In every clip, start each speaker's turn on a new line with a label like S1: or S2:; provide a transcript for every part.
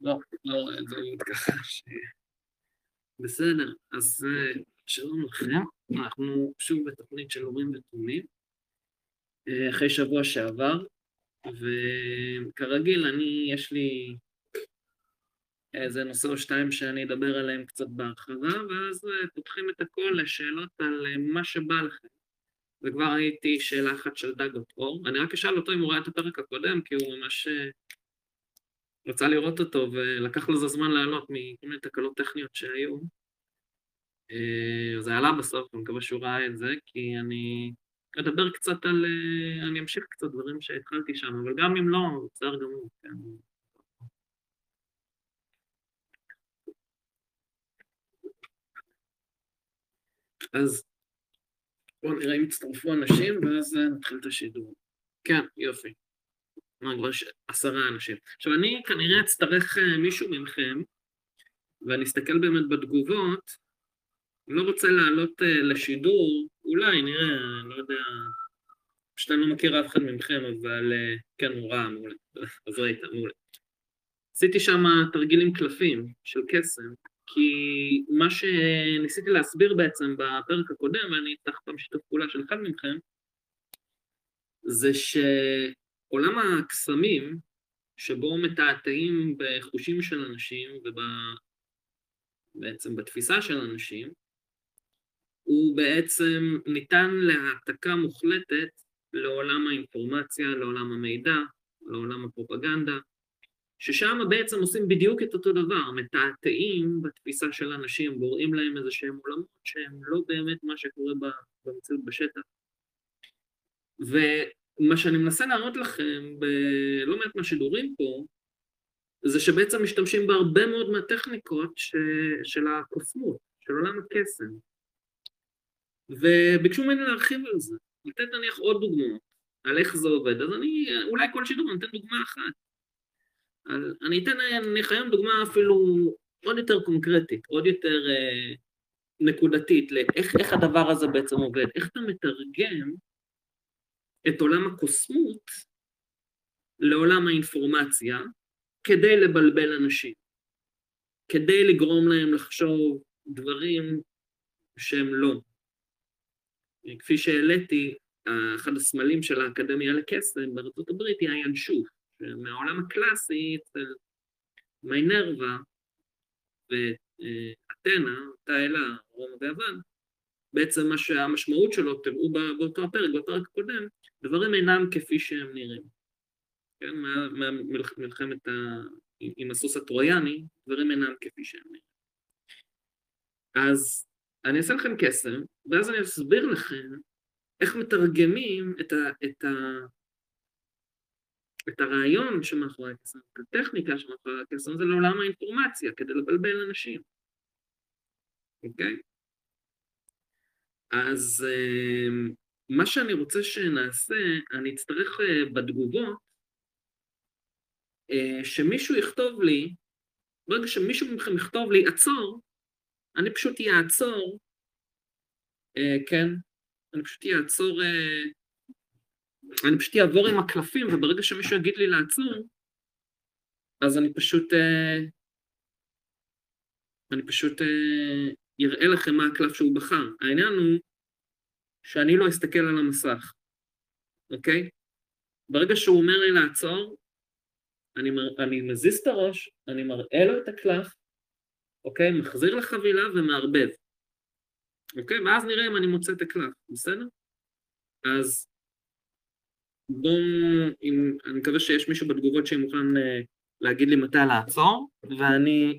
S1: לא, לא זה ככה ש... בסדר, אז אה, שלום לכם, אנחנו שוב בתוכנית של הורים ותומים, אה, אחרי שבוע שעבר, וכרגיל אני, יש לי איזה נושא או שתיים שאני אדבר עליהם קצת בהרחבה, ואז אה, פותחים את הכל לשאלות על מה שבא לכם. וכבר ראיתי שאלה אחת של דאגות אור, אני רק אשאל אותו אם הוא ראה את הפרק הקודם, כי הוא ממש רצה לראות אותו ולקח לזה זמן לעלות מכל מיני תקלות טכניות שהיו. אה, זה עלה בסוף, אני מקווה שהוא ראה את זה, כי אני אדבר קצת על... אה, אני אמשיך קצת דברים שהתחלתי שם, אבל גם אם לא, בסדר גמור, כן. אז בואו נראה אם יצטרפו אנשים, ואז נתחיל את השידור. כן, יופי. מה, כבר עשרה אנשים. עכשיו, אני כנראה אצטרך אה, מישהו מכם, ואני אסתכל באמת בתגובות, אני לא רוצה לעלות uh, לשידור, אולי, נראה, אני לא יודע, פשוט אני לא מכיר אף אחד מכם, אבל uh, כן, הוא רע, מעולה, אז ראית, מעולה. עשיתי שם תרגילים קלפים של קסם, כי מה שניסיתי להסביר בעצם בפרק הקודם, ואני אפתח פעם שיתוף פעולה של אחד מכם, זה ש... עולם הקסמים, שבו מתעתעים בחושים של אנשים ובעצם בתפיסה של אנשים, הוא בעצם ניתן להעתקה מוחלטת לעולם האינפורמציה, לעולם המידע, לעולם הפרופגנדה, ששם בעצם עושים בדיוק את אותו דבר, מתעתעים בתפיסה של אנשים, בוראים להם איזה שהם עולמות שהם לא באמת מה שקורה במציאות בשטח. מה שאני מנסה להראות לכם בלא מעט מהשידורים פה, זה שבעצם משתמשים בהרבה מאוד מהטכניקות ש... של הקוסמות, של עולם הקסם. וביקשו ממני להרחיב על זה, לתת נניח עוד דוגמאות על איך זה עובד, אז אני אולי כל שידור אני אתן דוגמה אחת. אז אני אתן נניח היום דוגמה אפילו עוד יותר קונקרטית, עוד יותר אה, נקודתית, לאיך הדבר הזה בעצם עובד, איך אתה מתרגם את עולם הקוסמות לעולם האינפורמציה כדי לבלבל אנשים, כדי לגרום להם לחשוב דברים שהם לא. כפי שהעליתי, אחד הסמלים של האקדמיה לקסם בארצות הברית היא הינשוף, שמהעולם הקלאסי אצל מיינרווה ואתנה, אותה אלה, רומא ויוון, בעצם מה שהמשמעות שלו, תראו באותו הפרק, בפרק הקודם, דברים אינם כפי שהם נראים. כן, מלחמת ה... עם הסוס הטרויאני, דברים אינם כפי שהם נראים. אז אני אעשה לכם קסם, ואז אני אסביר לכם איך מתרגמים את, ה, את, ה, את הרעיון שמאחורי הקסם, את הטכניקה שמאחורי הקסם, זה לעולם האינפורמציה, כדי לבלבל אנשים. אוקיי? אז אמ, מה שאני רוצה שנעשה, אני אצטרך אה, בתגובות אה, שמישהו יכתוב לי, ברגע שמישהו מכם יכתוב לי עצור, אני פשוט אעצור, אה, כן, אני פשוט אעצור, אני פשוט אעבור עם הקלפים, וברגע שמישהו יגיד לי לעצור, אז אני פשוט, אני פשוט יראה לכם מה הקלף שהוא בחר. העניין הוא שאני לא אסתכל על המסך, אוקיי? ברגע שהוא אומר לי לעצור, אני, מר, אני מזיז את הראש, אני מראה לו את הקלף, אוקיי? מחזיר לחבילה ומערבב. אוקיי? ואז נראה אם אני מוצא את הקלף, בסדר? אז בואו, אני מקווה שיש מישהו בתגובות שמוכן uh, להגיד לי מתי לעצור, ואני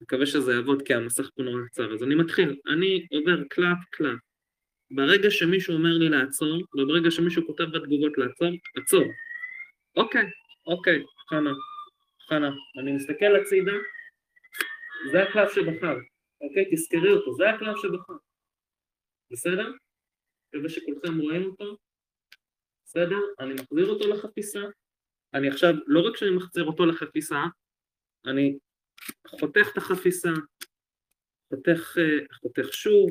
S1: מקווה שזה יעבוד כי המסך פה נורא קצר. אז אני מתחיל, אני עובר קלף קלף. ברגע שמישהו אומר לי לעצור, וברגע שמישהו כותב בתגובות לעצור, עצור. אוקיי, אוקיי, חנה, חנה, אני מסתכל הצידה, זה הקלף שבחר, אוקיי? תזכרי אותו, זה הקלף שבחר. בסדר? מקווה שכולכם רואים אותו. בסדר? אני מחזיר אותו לחפיסה. אני עכשיו, לא רק שאני מחזיר אותו לחפיסה, אני חותך את החפיסה, חותך, אה, חותך שוב,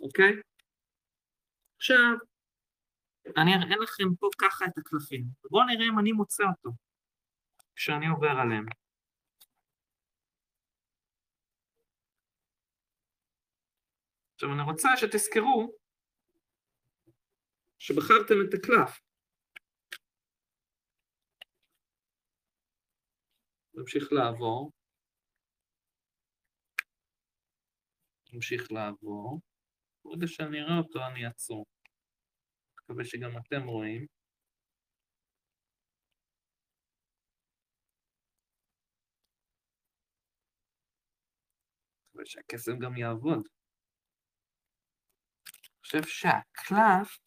S1: אוקיי? עכשיו, אני אראה לכם פה ככה את הקלפים. בואו נראה אם אני מוצא אותו. כשאני עובר עליהם. עכשיו אני רוצה שתזכרו שבחרתם את הקלף. נמשיך לעבור. נמשיך לעבור. ברגע שאני אראה אותו אני אעצור. מקווה שגם אתם רואים. מקווה שהקסם גם יעבוד. אני חושב שהקלף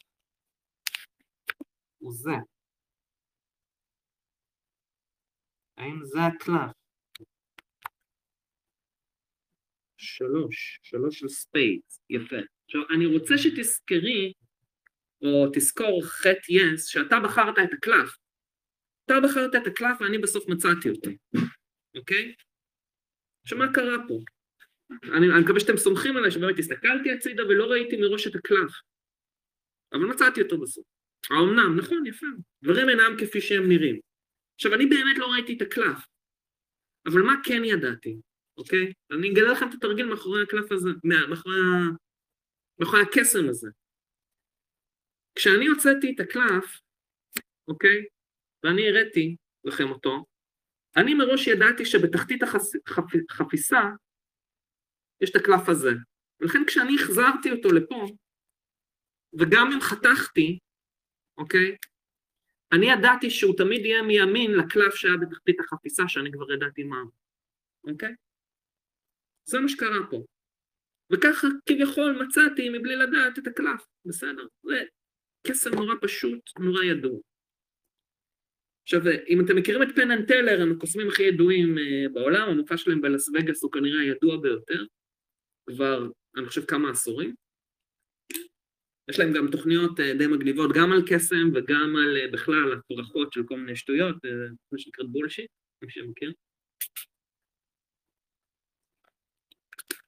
S1: הוא זה. האם זה הקלף? שלוש, שלוש של spades, יפה. עכשיו, אני רוצה שתזכרי, או תזכור חטא יס, שאתה בחרת את הקלף. אתה בחרת את הקלף ואני בסוף מצאתי אותו, אוקיי? עכשיו, מה קרה פה? אני, אני מקווה שאתם סומכים עליי שבאמת הסתכלתי הצידה ולא ראיתי מראש את הקלף. אבל מצאתי אותו בסוף. האומנם, נכון, יפה. דברים אינם כפי שהם נראים. עכשיו, אני באמת לא ראיתי את הקלף, אבל מה כן ידעתי, אוקיי? אני אגלה לכם את התרגיל מאחורי הקלף הזה, מאחורי, מאחורי הקסם הזה. כשאני הוצאתי את הקלף, אוקיי? ואני הראיתי לכם אותו, אני מראש ידעתי שבתחתית החפיסה החפ... יש את הקלף הזה. ולכן כשאני החזרתי אותו לפה, וגם אם חתכתי, אוקיי? אני ידעתי שהוא תמיד יהיה מימין לקלף שהיה בתחתית החפיסה, שאני כבר ידעתי מה אוקיי? זה מה שקרה פה. וככה כביכול מצאתי מבלי לדעת את הקלף, בסדר? זה קסם נורא פשוט, נורא ידוע. עכשיו, אם אתם מכירים את Penn and Teller, הם הקוסמים הכי ידועים אה, בעולם, המופע שלהם בלס וגאס הוא כנראה הידוע ביותר, כבר, אני חושב, כמה עשורים. יש להם גם תוכניות אה, די מגניבות, גם על קסם וגם על אה, בכלל הפרכות של כל מיני שטויות, אה, מה שנקרא בולשיט, מי שמכיר.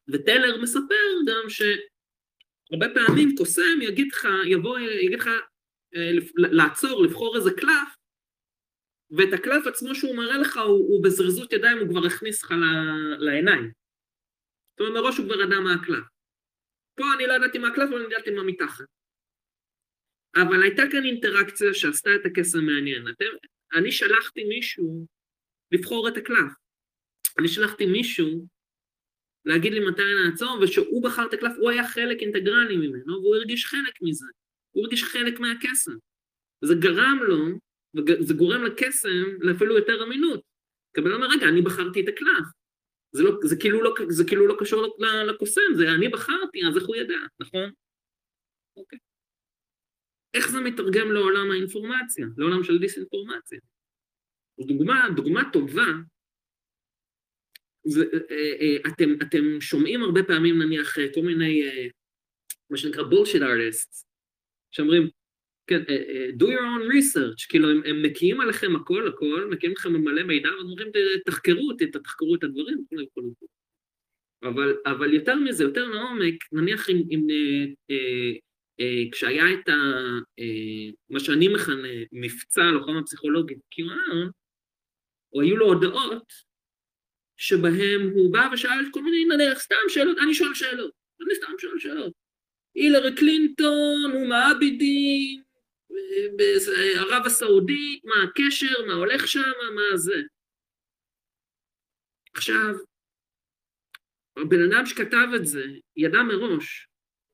S1: וטלר מספר גם שהרבה פעמים קוסם יגיד לך, יבוא, יגיד לך לעצור, לבחור איזה קלף, ואת הקלף עצמו שהוא מראה לך, הוא, הוא בזריזות ידיים, הוא כבר הכניס לך לעיניים. זאת אומרת, מראש הוא כבר ידע מה הקלף. פה אני לא ידעתי מה הקלף, אבל אני ידעתי מה מתחת. אבל הייתה כאן אינטראקציה שעשתה את הקסם מעניין. אתם, אני שלחתי מישהו לבחור את הקלף. אני שלחתי מישהו להגיד לי מתי לעצור, ושהוא בחר את הקלף, הוא היה חלק אינטגרלי ממנו, והוא הרגיש חלק מזה. הוא הרגיש חלק מהקסם. וזה גרם לו, וזה גורם לקסם לאפילו יותר אמינות. קבל אומר, רגע, אני בחרתי את הקלף. זה, לא, זה, כאילו לא, זה כאילו לא קשור לקוסם, זה אני בחרתי, אז איך הוא ידע, נכון? אוקיי. איך זה מתרגם לעולם האינפורמציה, לעולם של דיסאינפורמציה? דוגמה, דוגמה טובה, אתם, אתם שומעים הרבה פעמים נניח כל מיני, אה, מה שנקרא bullshit artists, שאומרים, כן, do your own research, כאילו הם, הם מקיאים עליכם הכל, הכל, מקיאים לכם מלא מידע, ואומרים, תחקרו אותי, תחקרו את הדברים, וכולי וכולי. אבל, אבל יותר מזה, יותר לעומק, נניח אם, אם אה, אה, אה, כשהיה את ה, אה, מה שאני מכנה מבצע לוחם הפסיכולוגי QAnon, או היו לו הודעות שבהם הוא בא ושאל כל מיני, נניח, סתם שאלות, אני שואל שאלות, אני סתם שואל שאלות. הילרי קלינטון, הוא מעבידים, ערב הסעודית, מה הקשר, מה הולך שם, מה זה. עכשיו, הבן אדם שכתב את זה ידע מראש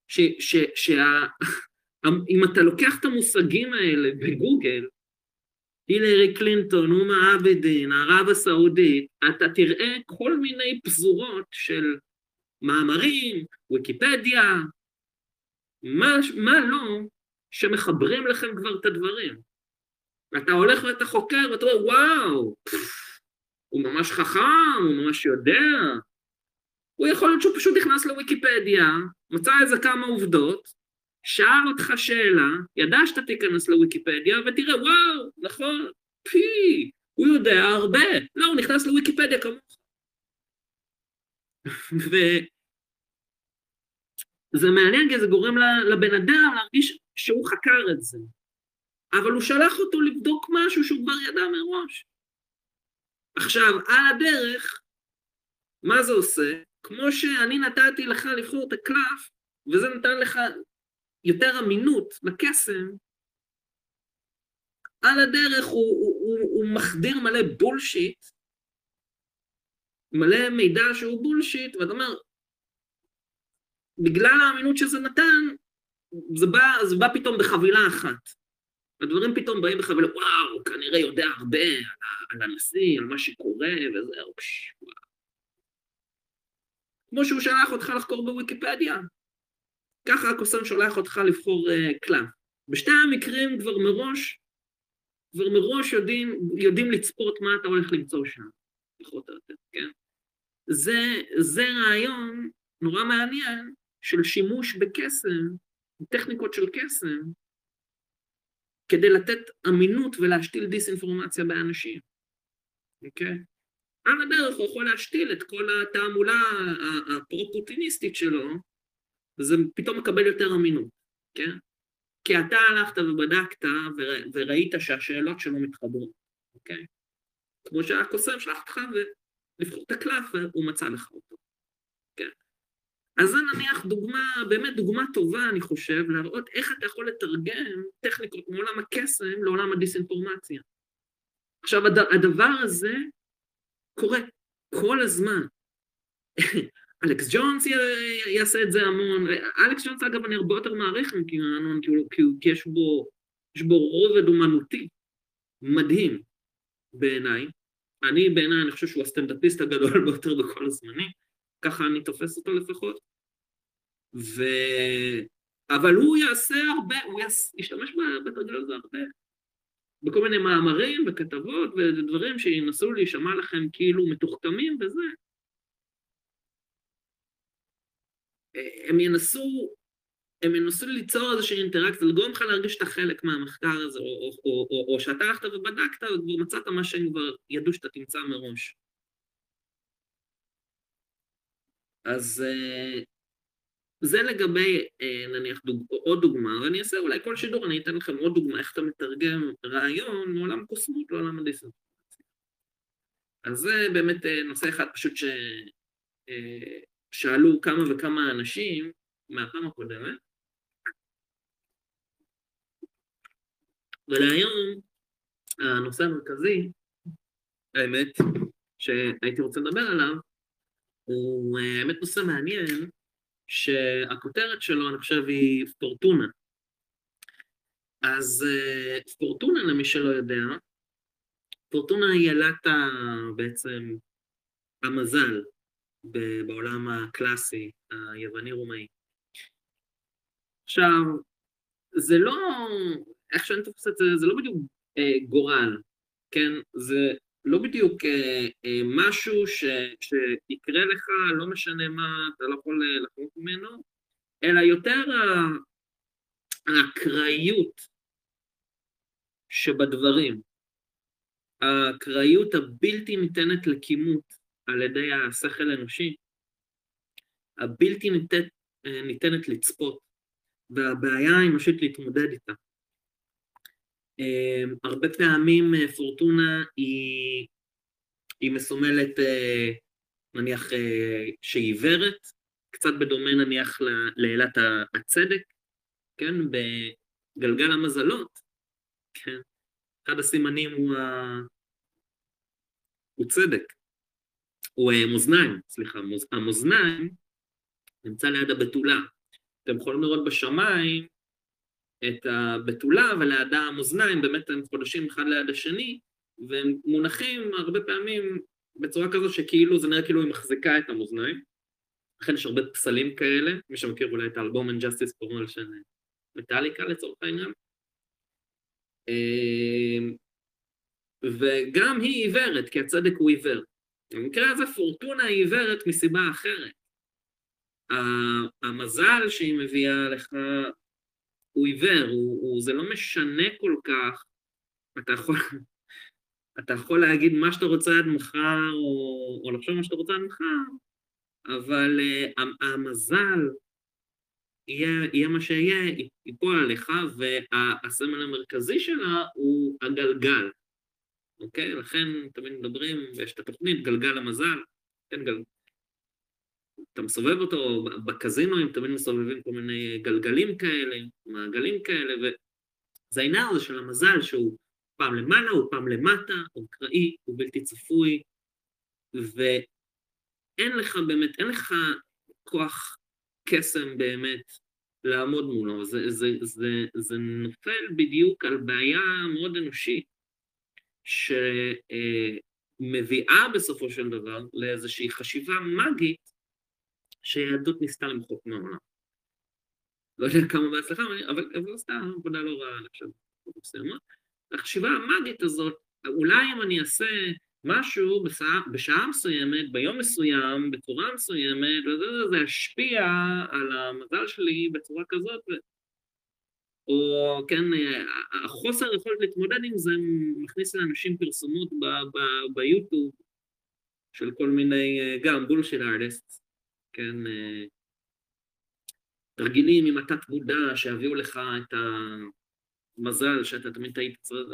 S1: שאם אתה לוקח את המושגים האלה בגוגל, הילרי קלינטון, אומה עבדין, ערב הסעודית, אתה תראה כל מיני פזורות של מאמרים, ויקיפדיה, מה, מה לא, שמחברים לכם כבר את הדברים. אתה הולך ואתה חוקר ואתה אומר, וואו, הוא ממש חכם, הוא ממש יודע. הוא יכול להיות שהוא פשוט נכנס לוויקיפדיה, מצא איזה כמה עובדות, שאל אותך שאלה, ידע שאתה תיכנס לוויקיפדיה, ותראה, וואו, נכון, פי, הוא יודע הרבה. לא, הוא נכנס לוויקיפדיה כמוך. וזה מעניין כי זה גורם לבן אדם להרגיש שהוא חקר את זה, אבל הוא שלח אותו לבדוק משהו שהוא כבר ידע מראש. עכשיו, על הדרך, מה זה עושה? כמו שאני נתתי לך לבחור את הקלף, וזה נתן לך יותר אמינות לקסם, על הדרך הוא, הוא, הוא, הוא מחדיר מלא בולשיט, מלא מידע שהוא בולשיט, ואתה אומר, בגלל האמינות שזה נתן, זה בא, זה בא פתאום בחבילה אחת. הדברים פתאום באים בחבילה, וואו, הוא כנראה יודע הרבה על, הנשיא, על מה שקורה, וזהו, פש, וואו. כמו שהוא שלח אותך לחקור בוויקיפדיה, ככה הקוסם שולח אותך לבחור uh, קלף. בשתי המקרים כבר מראש, כבר מראש יודעים, יודעים לצפות מה אתה הולך למצוא שם, פחות או יותר, כן? זה, זה רעיון נורא מעניין של שימוש בקסם, טכניקות של קסם, כדי לתת אמינות ולהשתיל דיסאינפורמציה באנשים, אוקיי? על הדרך הוא יכול להשתיל את כל התעמולה הפרו-פוטיניסטית שלו, וזה פתאום מקבל יותר אמינות, כן? כי אתה הלכת ובדקת וראית שהשאלות שלו מתחברות, אוקיי? כמו שהקוסם שלח אותך ולבחור את הקלף והוא מצא לך אותו, כן? אז זה נניח דוגמה, באמת דוגמה טובה, אני חושב, להראות איך אתה יכול לתרגם טכניקות מעולם הקסם לעולם הדיסאינפורמציה. עכשיו, הד, הדבר הזה קורה כל הזמן. אלכס ג'ונס יעשה את זה המון, אלכס ג'ונס אגב אני הרבה יותר מעריך מכיוון, כי, יש בו, יש בו רובד אומנותי מדהים בעיניי. אני בעיניי, אני חושב שהוא הסטנדאפיסט הגדול ביותר בכל הזמנים, ככה אני תופס אותו לפחות. ו... אבל הוא יעשה הרבה, הוא יעש... ישתמש בתרגיל הזה הרבה. בכל מיני מאמרים וכתבות ודברים שינסו להישמע לכם כאילו מתוחכמים וזה. הם ינסו, הם ינסו ליצור איזושהי אינטראקציה, לגרום לך להרגיש שאתה חלק מהמחקר הזה, או, או, או, או, או שאתה הלכת ובדקת וכבר מצאת מה שהם כבר ידעו שאתה תמצא מראש. אז אה, זה לגבי, אה, נניח, דוג... עוד דוגמה, ואני אעשה אולי כל שידור, אני אתן לכם עוד דוגמה, איך אתה מתרגם רעיון מעולם קוסמות לעולם הדיסאינפורמציה. אז זה באמת אה, נושא אחד פשוט ששאלו כמה וכמה אנשים מהפעם הקודמת, ולהיום הנושא המרכזי, האמת, שהייתי רוצה לדבר עליו, הוא האמת נושא מעניין, שהכותרת שלו, אני חושב, היא פורטונה. אז פורטונה, למי שלא יודע, פורטונה היא ילת בעצם המזל בעולם הקלאסי, היווני-רומאי. עכשיו, זה לא, איך שאני תופס את זה, זה לא בדיוק אה, גורל, כן? זה לא בדיוק אה, אה, משהו ש, שיקרה לך, לא משנה מה, אתה לא יכול אה, לחמוק ממנו, אלא יותר האקראיות שבדברים, האקראיות הבלתי ניתנת לכימות על ידי השכל האנושי, הבלתי ניתנת, אה, ניתנת לצפות, והבעיה האנושית להתמודד איתה. אמ, הרבה פעמים אה, פורטונה היא, היא מסומלת אה, נניח אה, שהיא עיוורת, קצת בדומה נניח לאלת הצדק, כן, בגלגל המזלות, כן, אחד הסימנים הוא, ה... הוא צדק, הוא מאזניים, סליחה, המאזניים נמצא ליד הבתולה. אתם יכולים לראות בשמיים את הבתולה ולידה המאזניים, באמת הם חודשים אחד ליד השני, והם מונחים הרבה פעמים בצורה כזו שכאילו זה נראה כאילו היא מחזיקה את המאזניים. לכן יש הרבה פסלים כאלה, מי שמכיר אולי את האלבום And Justice for All של מטאליקה לצורך העניין. אמ, וגם היא עיוורת, כי הצדק הוא עיוור. במקרה הזה פורטונה היא עיוורת מסיבה אחרת. המזל שהיא מביאה לך הוא עיוור, הוא, הוא, זה לא משנה כל כך, אתה יכול, אתה יכול להגיד מה שאתה רוצה עד מחר, או, או לחשוב מה שאתה רוצה עד מחר, אבל uh, המזל יהיה, יהיה מה שיהיה, ייפול עליך, והסמל המרכזי שלה הוא הגלגל. אוקיי? לכן תמיד מדברים, ויש את התוכנית גלגל המזל, כן, גל... אתה מסובב אותו, בקזינו הם תמיד מסובבים כל מיני גלגלים כאלה, מעגלים כאלה, וזה העניין הזה של המזל שהוא פעם למעלה, הוא פעם למטה, הוא אקראי, הוא בלתי צפוי, ואין לך באמת, אין לך כוח קסם באמת לעמוד מולו. זה, זה, זה, זה נופל בדיוק על בעיה מאוד אנושית, שמביאה בסופו של דבר לאיזושהי חשיבה מגית שהיהדות ניסתה למחוק מהעולם. לא יודע כמה בהצלחה, אבל, אבל סתם עבודה לא רעה, אני חושב, מסוימות. החשיבה המאגית הזאת, אולי אם אני אעשה משהו בשעה, בשעה מסוימת, ביום מסוים, בצורה מסוימת, וזה, זה ישפיע על המזל שלי בצורה כזאת. או כן, החוסר יכולת להתמודד עם זה מכניס לאנשים פרסומות ביוטיוב של כל מיני, גם בולשיט ארטיסט, כן, תרגילים עם התת מודע שיביאו לך את המזל שאתה תמיד תהיית צריך,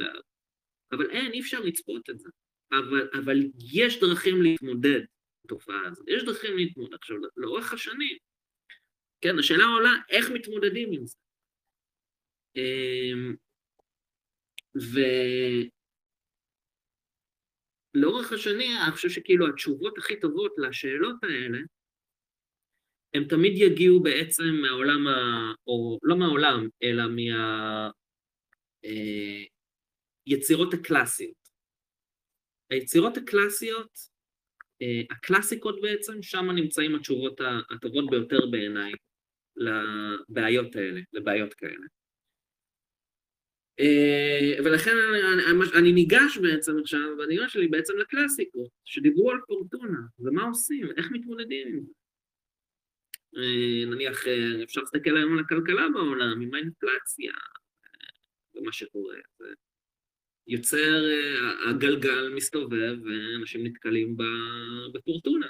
S1: אבל אין, אי אפשר לצפות את זה. אבל, אבל יש דרכים להתמודד עם התופעה הזאת, יש דרכים להתמודד. עכשיו, לאורך השנים, כן, השאלה עולה איך מתמודדים עם זה. אמ, ולאורך השנים, אני חושב שכאילו התשובות הכי טובות לשאלות האלה, הם תמיד יגיעו בעצם מהעולם, ה... או לא מהעולם, אלא מהיצירות אה, הקלאסיות. היצירות הקלאסיות, אה, הקלאסיקות בעצם, שם נמצאים התשובות הטובות ביותר בעיניי לבעיות האלה, לבעיות כאלה. אה, ולכן אני, אני ניגש בעצם עכשיו, בדיון שלי בעצם לקלאסיקות, שדיברו על פורטונה, ומה עושים, איך מתמודדים עם זה. אה, נניח אפשר להסתכל היום על הכלכלה בעולם, עם האינפלציה, ומה שקורה. יוצר, אה, הגלגל מסתובב ואנשים נתקלים בפורטונה.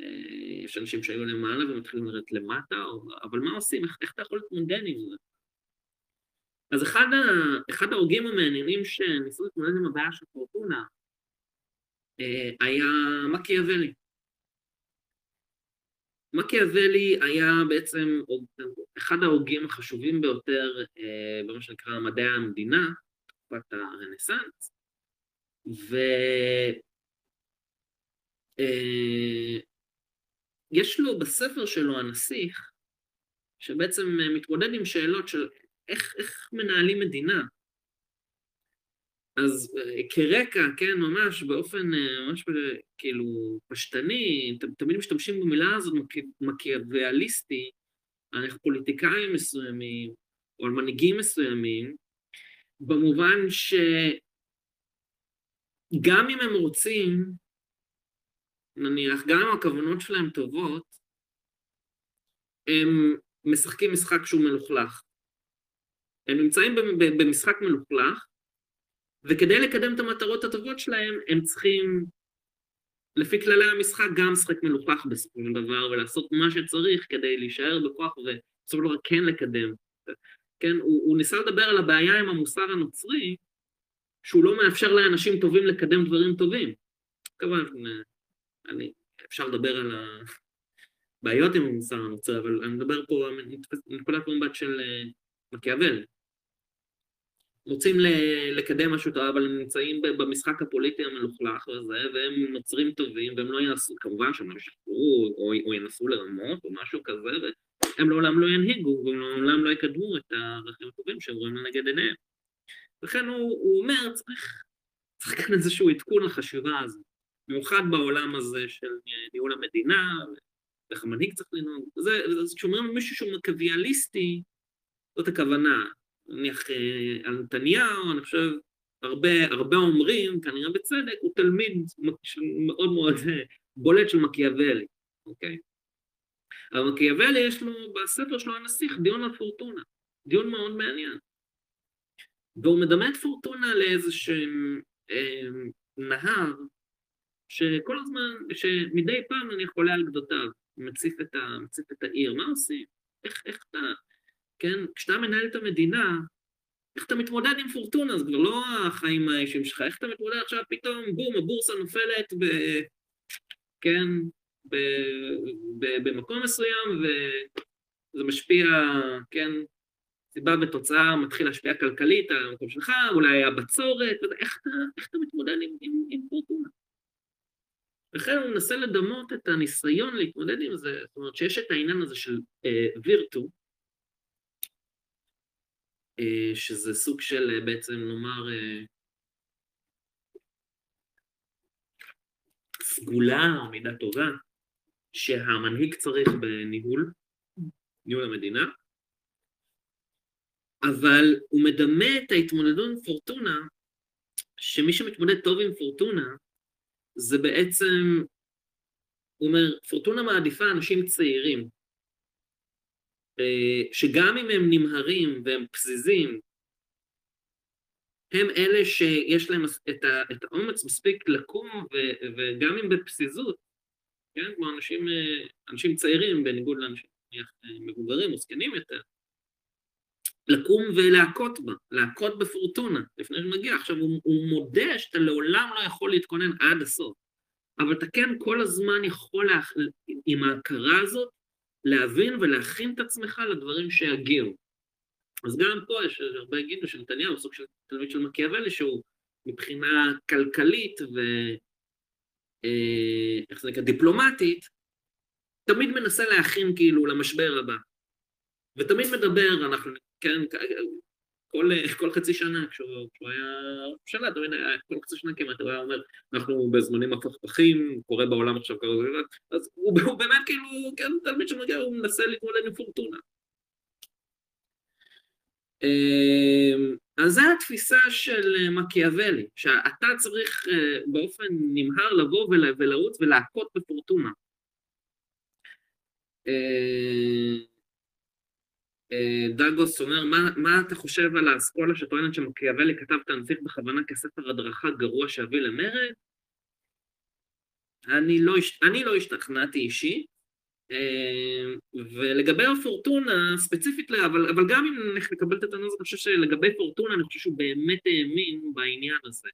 S1: אה, יש אנשים שהיו למעלה ומתחילים לרדת למטה, אבל מה עושים? איך, איך אתה יכול להתמודד עם זה? אז אחד, ה, אחד ההוגים המעניינים שניסו להתמודד עם הבעיה של פורטונה אה, היה מקיאוולי. מקיאוולי היה בעצם אחד ההוגים החשובים ביותר במה שנקרא מדעי המדינה, תקופת הרנסאנס, ויש אה, לו בספר שלו, הנסיך, שבעצם מתמודד עם שאלות של איך, איך מנהלים מדינה. אז אה, כרקע, כן, ממש באופן אה, ממש כאילו פשטני, תמיד משתמשים במילה הזאת מקיאוויאליסטי, על פוליטיקאים מסוימים, או על מנהיגים מסוימים, במובן שגם אם הם רוצים, נניח, גם אם הכוונות שלהם טובות, הם משחקים משחק שהוא מלוכלך. הם נמצאים במשחק מלוכלך, וכדי לקדם את המטרות הטובות שלהם, הם צריכים, לפי כללי המשחק, גם לשחק מלוכלך בסופו של דבר, ולעשות מה שצריך כדי להישאר בכוח ובסופו של דבר כן לקדם כן, הוא, הוא ניסה לדבר על הבעיה עם המוסר הנוצרי, שהוא לא מאפשר לאנשים טובים לקדם דברים טובים. כמובן, אני, אפשר לדבר על הבעיות עם המוסר הנוצרי, אבל אני מדבר פה מנקודת מבט של אה, מקיאוולי. רוצים לקדם משהו טוב, אבל הם נמצאים במשחק הפוליטי המלוכלך וזה, והם נוצרים טובים, והם לא יעשו, כמובן שהם לא ישחררו, או, או ינסו לרמות, או משהו כזה, הם לעולם לא ינהיגו, והם לעולם לא יקדמו את הערכים הטובים שהם רואים לנגד עיניהם. לכן הוא, הוא אומר, צריך, צריך כאן איזשהו עדכון לחשיבה הזו, במיוחד בעולם הזה של ניהול המדינה, ואיך המנהיג צריך לנהוג. כשאומרים מישהו שהוא מקוויאליסטי, זאת הכוונה. נניח אה, על נתניהו, אני חושב, הרבה, הרבה אומרים, כנראה בצדק, הוא תלמיד מאוד מאוד אה, בולט של מקיאוולי, אוקיי? אבל מקיאוולי יש לו בספר שלו הנסיך דיון על פורטונה, דיון מאוד מעניין. והוא מדמה את פורטונה לאיזשהם אה, נהר שכל הזמן, שמדי פעם אני חולה על גדותיו, מציף את, ה, מציף את העיר, מה עושים? איך, איך אתה, כן, כשאתה מנהל את המדינה, איך אתה מתמודד עם פורטונה? זה כבר לא החיים האישיים שלך, איך אתה מתמודד עכשיו? פתאום, בום, הבורסה נופלת ב... כן, ב... ב... במקום מסוים, וזה משפיע, כן, סיבה ותוצאה מתחיל להשפיע כלכלית על המקום שלך, אולי היה בצורת, איך אתה, איך אתה מתמודד עם, עם, עם פורטונה? לכן הוא מנסה לדמות את הניסיון להתמודד עם זה, זאת אומרת שיש את העניין הזה של וירטו, אה, שזה סוג של אה, בעצם נאמר אה, סגולה או מידה טובה שהמנהיג צריך בניהול, ניהול המדינה, אבל הוא מדמה את ההתמודדות עם פורטונה, שמי שמתמודד טוב עם פורטונה, זה בעצם, הוא אומר, פורטונה מעדיפה אנשים צעירים, אה, שגם אם הם נמהרים והם פזיזים, הם אלה שיש להם את, ה, את האומץ מספיק לקום, ו, וגם אם בפזיזות, כן, כמו אנשים, אנשים צעירים, בניגוד לאנשים מבוגרים או זקנים יותר, לקום ולהכות בה, להכות בפורטונה, לפני שמגיע. עכשיו, הוא, הוא מודה שאתה לעולם לא יכול להתכונן עד הסוף, אבל אתה כן כל הזמן יכול, לה, עם ההכרה הזאת, להבין ולהכין את עצמך לדברים שיגיעו. אז גם פה יש הרבה יגידו שנתניהו סוג של תלמיד של מקיאוולי, שהוא מבחינה כלכלית ו... אה, איך זה נקרא? דיפלומטית, תמיד מנסה להכין כאילו למשבר הבא. ותמיד מדבר, אנחנו, כן, כל, כל חצי שנה, כשהוא, היה שנה, תמיד היה, כל חצי שנה כמעט, הוא היה אומר, אנחנו בזמנים הפכפכים, קורה בעולם עכשיו כזה, אז הוא, הוא באמת כאילו, כן, תלמיד שמגיע, הוא מנסה להתמודד עם פורטונה. אמ, אז זו התפיסה של מקיאוולי, שאתה צריך אה, באופן נמהר לבוא ולרוץ ולהכות בפורטונה. אה, דגוס אומר, מה, מה אתה חושב על האסכולה שטוענת שמקיאוולי כתב את הנסיך בכוונה כספר הדרכה גרוע שהביא למרד? אני לא, אני לא השתכנעתי אישית, אה, ולגבי הפורטונה, ספציפית, אבל, אבל גם אם נקבל את הטענה הזאת, אני חושב שלגבי פורטונה, אני חושב שהוא באמת האמין בעניין הזה,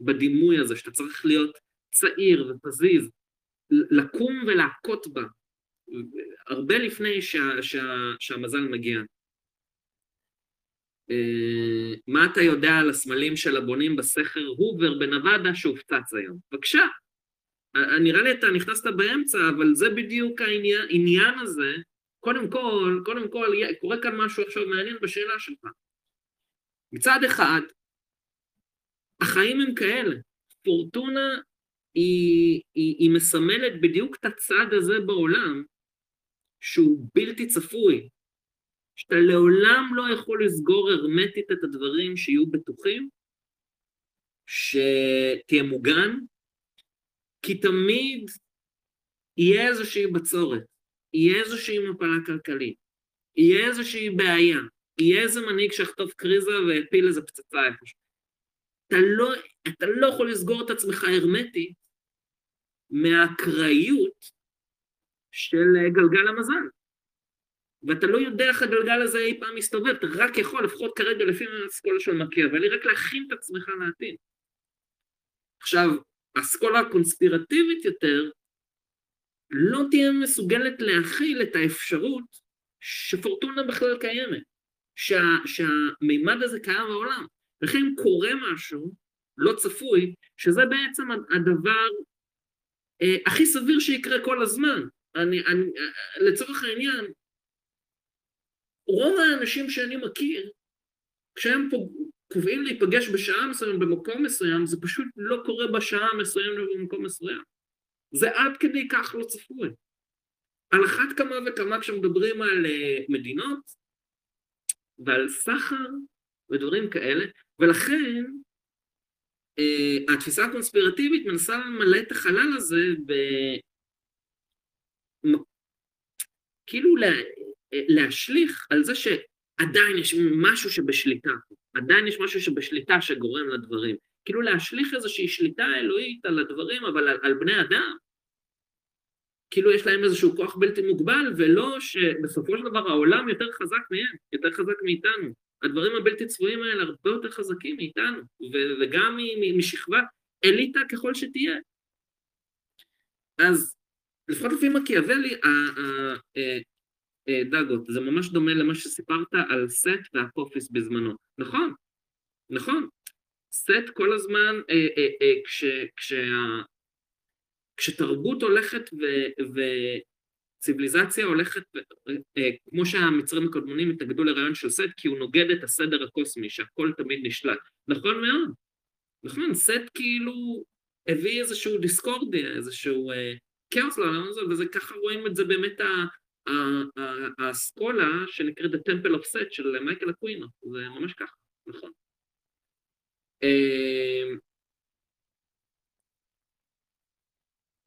S1: בדימוי הזה, שאתה צריך להיות צעיר ופזיז, לקום ולהכות בה, הרבה לפני שה, שה, שהמזל מגיע. Uh, מה אתה יודע על הסמלים של הבונים בסכר הובר בנבדה שהופצץ היום? בבקשה. נראה לי אתה נכנסת באמצע, אבל זה בדיוק העניין הזה. קודם כל, קודם כל, קורה כאן משהו עכשיו מעניין בשאלה שלך. מצד אחד, החיים הם כאלה. פורטונה היא, היא, היא מסמלת בדיוק את הצד הזה בעולם, שהוא בלתי צפוי, שאתה לעולם לא יכול לסגור הרמטית את הדברים שיהיו בטוחים, שתהיה מוגן, כי תמיד יהיה איזושהי בצורת, יהיה איזושהי מפלה כלכלית, יהיה איזושהי בעיה, יהיה איזה מנהיג שיחטוף קריזה והפיל איזה פצצה איפשהו. אתה לא, אתה לא יכול לסגור את עצמך הרמטית מהאקראיות של אה, גלגל המזל. ואתה לא יודע איך הגלגל הזה אי פעם מסתובב, אתה רק יכול, לפחות כרגע לפי האסכולה של מקיאוולי, רק להכין את עצמך לעתיד. עכשיו, האסכולה הקונספירטיבית יותר, לא תהיה מסוגלת להכיל את האפשרות שפורטונה בכלל קיימת, שה, שהמימד הזה קיים בעולם. לכן קורה משהו לא צפוי, שזה בעצם הדבר אה, הכי סביר שיקרה כל הזמן. אני, אני, לצורך העניין, רוב האנשים שאני מכיר, כשהם פה קובעים להיפגש בשעה מסוימת במקום מסוים, זה פשוט לא קורה בשעה מסוימת במקום מסוים. זה עד כדי כך לא צפוי. על אחת כמה וכמה כשמדברים על uh, מדינות ועל סחר ודברים כאלה, ולכן uh, התפיסה הקונספירטיבית מנסה למלא את החלל הזה. כאילו לה, להשליך על זה שעדיין יש משהו שבשליטה, עדיין יש משהו שבשליטה שגורם לדברים. כאילו להשליך איזושהי שליטה אלוהית על הדברים, אבל על, על בני אדם. כאילו יש להם איזשהו כוח בלתי מוגבל, ולא שבסופו של דבר העולם יותר חזק מהם, יותר חזק מאיתנו. הדברים הבלתי צפויים האלה הרבה יותר חזקים מאיתנו, וגם משכבה אליטה ככל שתהיה. אז לפחות לפי מקיאוולי, אה, דאגות, זה ממש דומה למה שסיפרת על סט והפופיס בזמנו. נכון, נכון. סט כל הזמן, אה, אה, אה, כשתרבות הולכת וציוויליזציה הולכת, אה, כמו שהמצרים הקדמונים התנגדו לרעיון של סט, כי הוא נוגד את הסדר הקוסמי, שהכל תמיד נשלט. נכון מאוד. נכון, סט כאילו הביא איזשהו דיסקורדיה, איזשהו אה, כאוס לעולם הזה, וזה ככה רואים את זה באמת האסכולה שנקראת The Temple of Set של מייקל אקווינו, זה ממש ככה, נכון. אה,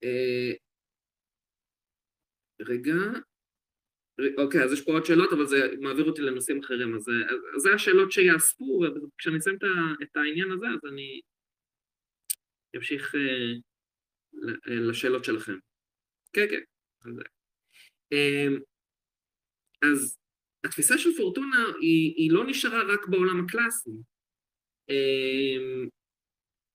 S1: אה, רגע, אוקיי, אז יש פה עוד שאלות, אבל זה מעביר אותי לנושאים אחרים, אז זה השאלות שיאספו, וכשאני אסיים את העניין הזה, אז אני אמשיך אה, לשאלות שלכם. כן, כן, אז אמ, אז התפיסה של פורטונה היא, היא לא נשארה רק בעולם הקלאסי. אמ,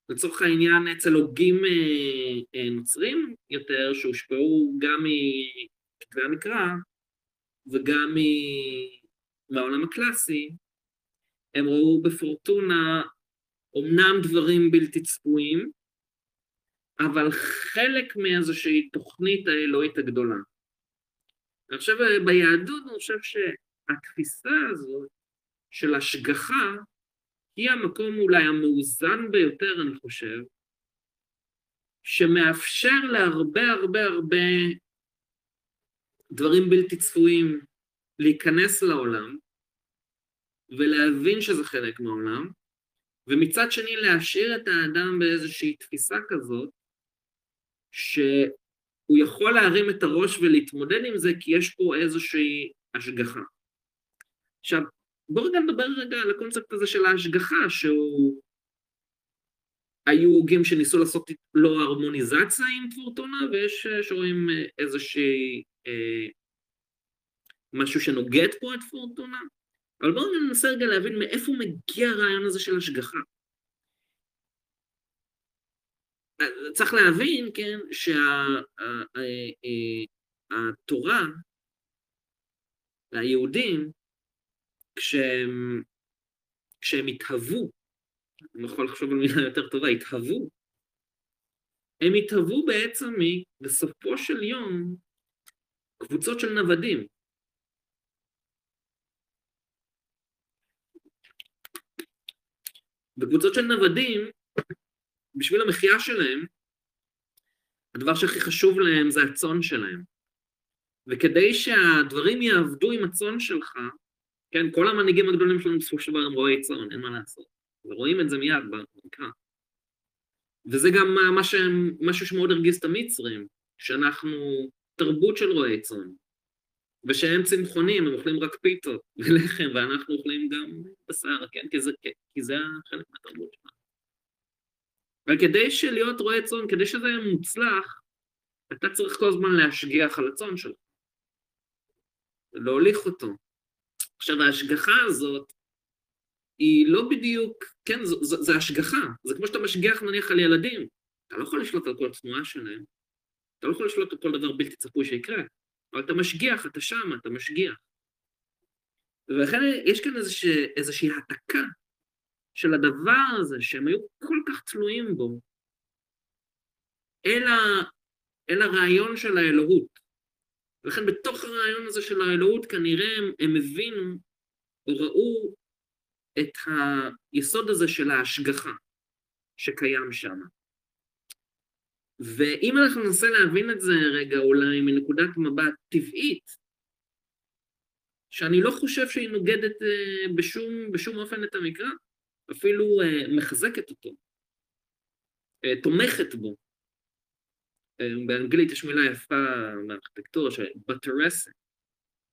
S1: לצורך העניין אצל הוגים אה, אה, נוצרים יותר, שהושפעו גם מכתבי המקרא וגם מהעולם הקלאסי, הם ראו בפורטונה אומנם דברים בלתי צפויים, אבל חלק מאיזושהי תוכנית האלוהית הגדולה. חושב ביהדות, אני חושב שהתפיסה הזאת של השגחה היא המקום אולי המאוזן ביותר, אני חושב, שמאפשר להרבה הרבה הרבה דברים בלתי צפויים להיכנס לעולם ולהבין שזה חלק מהעולם, ומצד שני להשאיר את האדם באיזושהי תפיסה כזאת, שהוא יכול להרים את הראש ולהתמודד עם זה כי יש פה איזושהי השגחה. עכשיו, בואו רגע נדבר רגע על הקונספט הזה של ההשגחה, שהוא... היו הוגים שניסו לעשות לו הרמוניזציה עם פורטונה, ויש שרואים איזושהי... אה, משהו שנוגד פה את פורטונה, אבל בואו ננסה רגע להבין מאיפה מגיע הרעיון הזה של השגחה. צריך להבין, כן, שהתורה, היהודים, כשהם, כשהם התהוו, אני יכול לחשוב על מילה יותר טובה, התהוו, הם התהוו בעצם בסופו של יום קבוצות של נוודים. בקבוצות של נוודים בשביל המחיה שלהם, הדבר שהכי חשוב להם זה הצאן שלהם. וכדי שהדברים יעבדו עם הצאן שלך, כן, כל המנהיגים הגדולים שלנו בסופו של דבר הם רועי צאן, אין מה לעשות. ורואים את זה מיד במקרא. וזה גם מה שהם, משהו שמאוד הרגיז את המצרים, שאנחנו תרבות של רועי צאן, ושהם צמחונים, הם אוכלים רק פיתות ולחם, ואנחנו אוכלים גם בשר, כן? כי זה, כי זה חלק מהתרבות שלנו. אבל כדי שלהיות רועה צאן, כדי שזה יהיה מוצלח, אתה צריך כל הזמן להשגיח על הצאן שלך. להוליך אותו. עכשיו, ההשגחה הזאת היא לא בדיוק, כן, זו, זו, זו השגחה. זה כמו שאתה משגיח נניח על ילדים. אתה לא יכול לשלוט על כל תנועה שלהם. אתה לא יכול לשלוט על כל דבר בלתי צפוי שיקרה. אבל אתה משגיח, אתה שם, אתה משגיח. ולכן יש כאן איזושהי, איזושהי העתקה של הדבר הזה שהם היו כל כך תלויים בו, אל, ה, אל הרעיון של האלוהות. ולכן בתוך הרעיון הזה של האלוהות כנראה הם, הם הבינו או ראו את היסוד הזה של ההשגחה שקיים שם. ואם אנחנו ננסה להבין את זה רגע אולי מנקודת מבט טבעית, שאני לא חושב שהיא נוגדת אה, בשום, בשום אופן את המקרא, אפילו uh, מחזקת אותו, uh, תומכת בו. Uh, באנגלית יש מילה יפה מארכיטקטורה, בטרסק,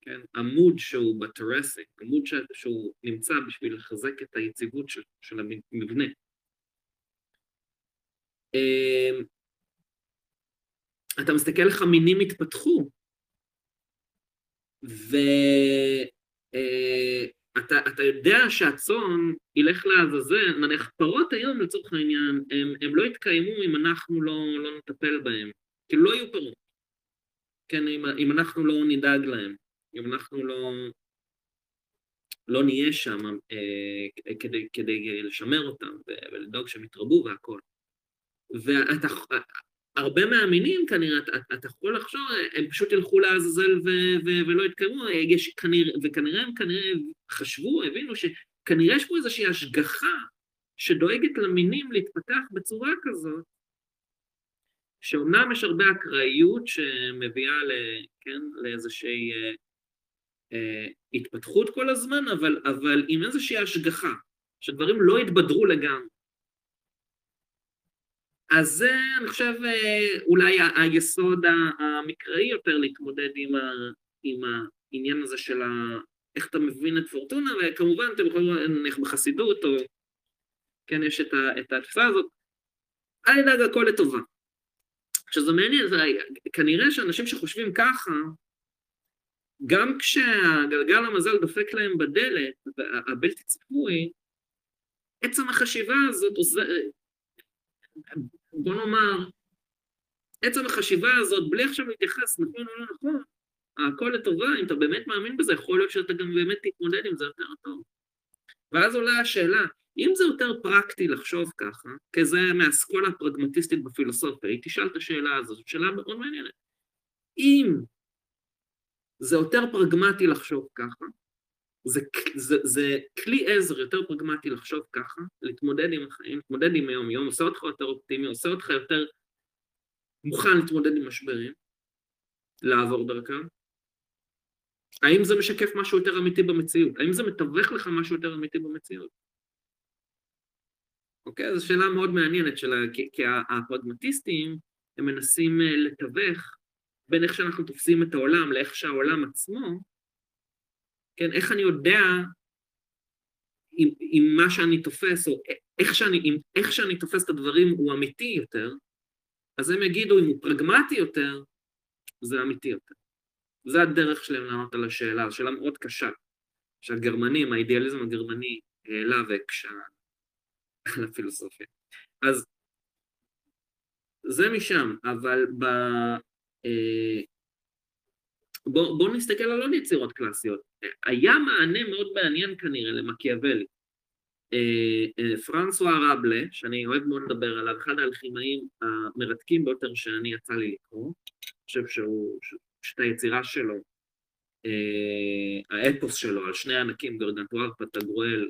S1: כן? עמוד שהוא בטרסק, עמוד. שהוא נמצא בשביל לחזק את היציבות של, של המבנה. אתה מסתכל איך המינים התפתחו, ו... Uh, אתה, אתה יודע שהצאן ילך לעזאזל, נניח פרות היום לצורך העניין, הם, הם לא יתקיימו אם אנחנו לא, לא נטפל בהם. כאילו לא יהיו פרות. כן, אם, אם אנחנו לא נדאג להם, אם אנחנו לא, לא נהיה שם אה, כדי, כדי לשמר אותם ולדאוג שהם יתרבו והכל. ואתה, הרבה מהמינים כנראה, אתה, אתה יכול לחשוב, הם פשוט ילכו לעזאזל ולא יתקיימו, יש כנראה, וכנראה הם כנראה חשבו, הבינו שכנראה יש פה איזושהי השגחה שדואגת למינים להתפתח בצורה כזאת, שאומנם יש הרבה אקראיות שמביאה ל, כן, לאיזושהי אה, אה, התפתחות כל הזמן, אבל, אבל עם איזושהי השגחה, שדברים לא יתבדרו לגמרי. אז זה, אני חושב, אה, אולי היסוד המקראי יותר להתמודד עם, ה, עם העניין הזה של ה, איך אתה מבין את פורטונה, וכמובן אתם יכולים ללכת בחסידות, או כן, יש את, ה, את התפיסה הזאת, אל ידאג הכל לטובה. שזה מעניין, זה, כנראה שאנשים שחושבים ככה, גם כשהגלגל המזל דופק להם בדלת, הבלתי צפוי, עצם החשיבה הזאת בוא נאמר, עצם החשיבה הזאת, בלי עכשיו להתייחס נכון או לא נכון, הכל לטובה, אם אתה באמת מאמין בזה, יכול להיות שאתה גם באמת תתמודד עם זה יותר טוב. ואז עולה השאלה, אם זה יותר פרקטי לחשוב ככה, כי זה מהאסכולה הפרגמטיסטית בפילוסופיה, היא תשאל את השאלה הזאת, זו שאלה מאוד מעניינת. אם זה יותר פרגמטי לחשוב ככה, זה, זה, זה כלי עזר יותר פרגמטי לחשוב ככה, להתמודד עם החיים, להתמודד עם היום-יום, עושה אותך יותר אופטימי, עושה אותך יותר מוכן להתמודד עם משברים, לעבור דרכם. האם זה משקף משהו יותר אמיתי במציאות? האם זה מתווך לך משהו יותר אמיתי במציאות? אוקיי? זו שאלה מאוד מעניינת, שלה, כי, כי הפרגמטיסטים, הם מנסים אה, לתווך בין איך שאנחנו תופסים את העולם לאיך שהעולם עצמו, כן, איך אני יודע אם, אם מה שאני תופס, או איך שאני, אם, איך שאני תופס את הדברים הוא אמיתי יותר, אז הם יגידו אם הוא פרגמטי יותר, זה אמיתי יותר. זה הדרך שלהם לענות על השאלה, זו שאלה מאוד קשה, שהגרמנים, האידיאליזם הגרמני העלה והקשה על הפילוסופיה. אז זה משם, אבל ב... אה, בואו בוא נסתכל על עוד יצירות קלאסיות. היה מענה מאוד מעניין כנראה למקיאוולי. אה, אה, פרנסואה רבלה, שאני אוהב מאוד לדבר עליו, אחד האלכימאים המרתקים ביותר שאני יצא לי לקרוא, אני חושב שהוא, שאת היצירה שלו, אה, האפוס שלו על שני ענקים, גרדנטואר פטגרואל,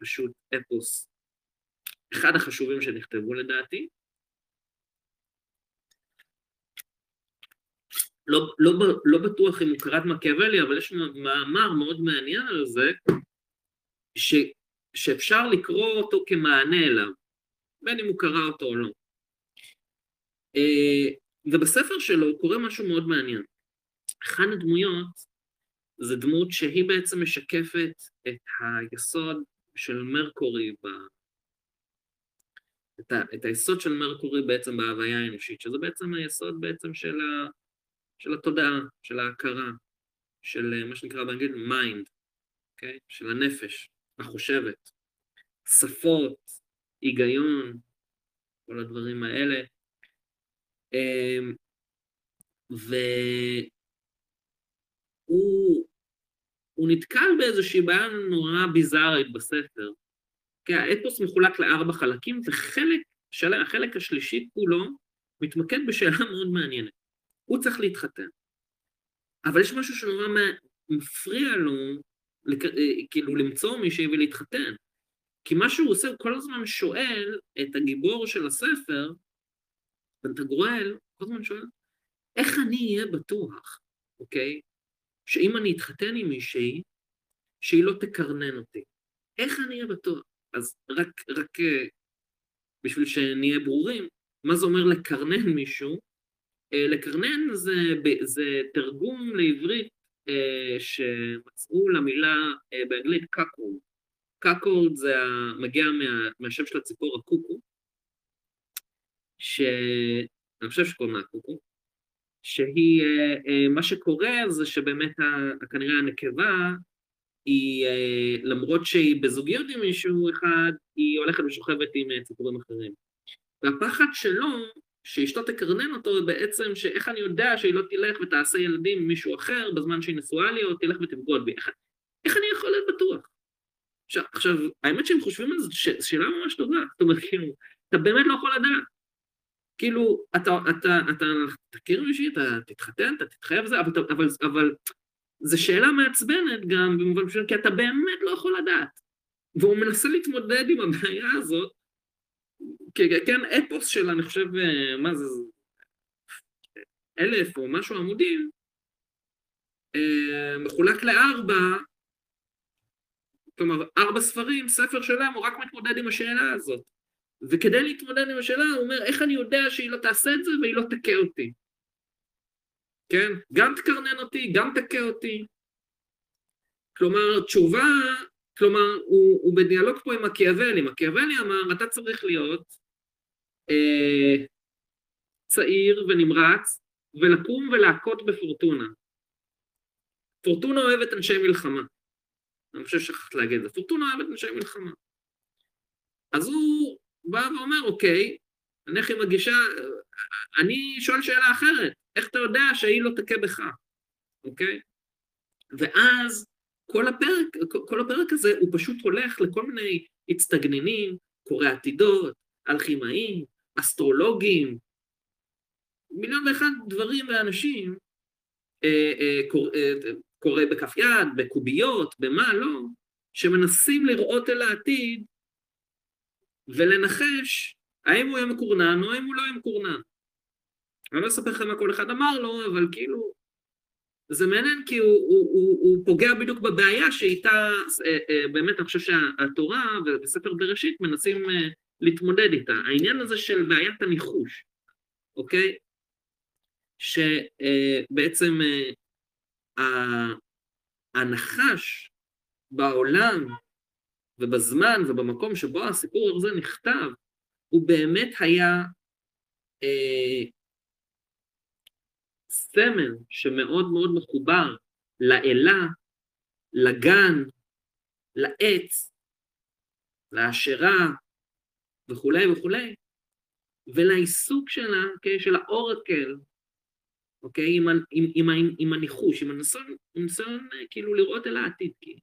S1: פשוט אפוס, אחד החשובים שנכתבו לדעתי, לא, לא, לא בטוח אם הוא קראת מקיאוולי, אבל יש מאמר מאוד מעניין על זה, ש, שאפשר לקרוא אותו כמענה אליו, בין אם הוא קרא אותו או לא. אה, ובספר שלו קורה משהו מאוד מעניין. אחת הדמויות זה דמות שהיא בעצם משקפת את היסוד של מרקורי, ב... את, ה... את היסוד של מרקורי בעצם בהוויה האנושית, שזה בעצם היסוד בעצם של ה... של התודעה, של ההכרה, של אה, מה שנקרא באנגלית mind, okay? אוקיי? של הנפש החושבת, שפות, היגיון, כל הדברים האלה. אמ, והוא נתקל באיזושהי בעיה נורא ביזארית בספר. כי האתוס מחולק לארבע חלקים, וחלק, החלק השלישי כולו מתמקד בשאלה מאוד מעניינת. הוא צריך להתחתן. אבל יש משהו שנורא מפריע לו, אה, כאילו למצוא מישהי ולהתחתן. כי מה שהוא עושה, הוא כל הזמן שואל את הגיבור של הספר, פנטגרואל, כל הזמן שואל, איך אני אהיה בטוח, אוקיי? שאם אני אתחתן עם מישהי, שהיא לא תקרנן אותי. איך אני אהיה בטוח? אז רק, רק אה, בשביל שנהיה ברורים, מה זה אומר לקרנן מישהו? אה, לקרנן זה, זה תרגום לעברית אה, שמצאו למילה אה, באנגלית קקורד. קקורד זה מגיע מה, מהשם של הציפור הקוקו, שאני חושב שקוראים לה קוקו, שהיא, מה שקורה זה שבאמת כנראה הנקבה היא, למרות שהיא בזוגיות עם מישהו אחד, היא הולכת ושוכבת עם ציפורים אחרים. והפחד שלו, שאשתו תקרנן אותו, בעצם שאיך אני יודע שהיא לא תלך ותעשה ילדים עם מישהו אחר בזמן שהיא נשואה לי, או תלך ותבגוד בי. איך, איך אני יכול להיות בטוח? עכשיו, עכשיו, האמת שהם חושבים על זה, שאלה ממש טובה. זאת אומרת, כאילו, אתה באמת לא יכול לדעת. כאילו, אתה, אתה, אתה תכיר מישהי, אתה תתחתן, אתה תתחייב זה, אבל, אבל, אבל זו שאלה מעצבנת גם, במובן פשוט, כי אתה באמת לא יכול לדעת. והוא מנסה להתמודד עם הבעיה הזאת, כן, אפוס של, אני חושב, אה, מה זה, אלף או משהו עמודים, אה, מחולק לארבע, כלומר, ארבע ספרים, ספר שלם, הוא רק מתמודד עם השאלה הזאת. וכדי להתמודד עם השאלה, הוא אומר, איך אני יודע שהיא לא תעשה את זה והיא לא תכה אותי? כן? גם תקרנן אותי, גם תכה אותי. כלומר, תשובה, כלומר, הוא, הוא בדיאלוג פה עם מקיאוולי. מקיאוולי אמר, אתה צריך להיות אה, צעיר ונמרץ, ולקום ולהכות בפורטונה. פורטונה אוהבת אנשי מלחמה. אני חושב ששכחת להגיד את זה. פורטונה אוהבת אנשי מלחמה. אז הוא בא ואומר, אוקיי, נלך עם הגישה, אני שואל שאלה אחרת, איך אתה יודע שהיא לא תכה בך, אוקיי? ואז כל הפרק, כל הפרק הזה הוא פשוט הולך לכל מיני הצטגנינים, קוראי עתידות, אלכימאים, אסטרולוגים, מיליון ואחד דברים ואנשים, אה, אה, קורא, אה, קורא בכף יד, בקוביות, במה לא, שמנסים לראות אל העתיד ולנחש האם הוא יהיה מקורנן או האם הוא לא יהיה מקורנן. אני לא אספר לכם מה כל אחד אמר לו, אבל כאילו, זה מעניין כי הוא, הוא, הוא, הוא פוגע בדיוק בבעיה שאיתה, אה, אה, באמת אני חושב שהתורה וספר בראשית מנסים אה, להתמודד איתה. העניין הזה של בעיית הניחוש, אוקיי? שבעצם הנחש בעולם ובזמן ובמקום שבו הסיפור הזה נכתב, הוא באמת היה סמל שמאוד מאוד מחובר לאלה, לגן, לעץ, לאשרה וכולי וכולי, ולעיסוק שלה, okay, של האורקל, אוקיי? עם, עם, עם, עם, עם הניחוש, עם הניסיון, הניסיון כאילו לראות אל העתיד, כאילו.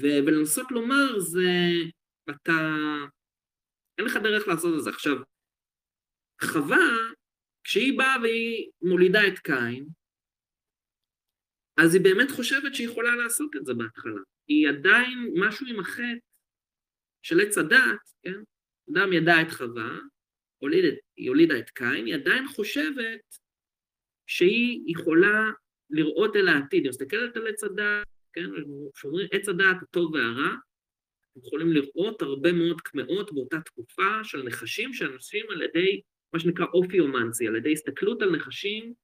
S1: ולנסות לומר זה, אתה, אין לך דרך לעשות את זה. עכשיו, חווה, כשהיא באה והיא מולידה את קין, אז היא באמת חושבת שהיא יכולה לעשות את זה בהתחלה. היא עדיין משהו עם החטא של עץ הדת, כן? אדם ידע את חווה, הוליד, היא הולידה את קין, היא עדיין חושבת שהיא יכולה לראות אל העתיד. היא מסתכלת על עץ הדת, כן? כשאומרים עץ הדעת הטוב והרע, אתם יכולים לראות הרבה מאוד קמעות באותה תקופה של נחשים שאנשים על ידי מה שנקרא אופיומנצי, על ידי הסתכלות על נחשים,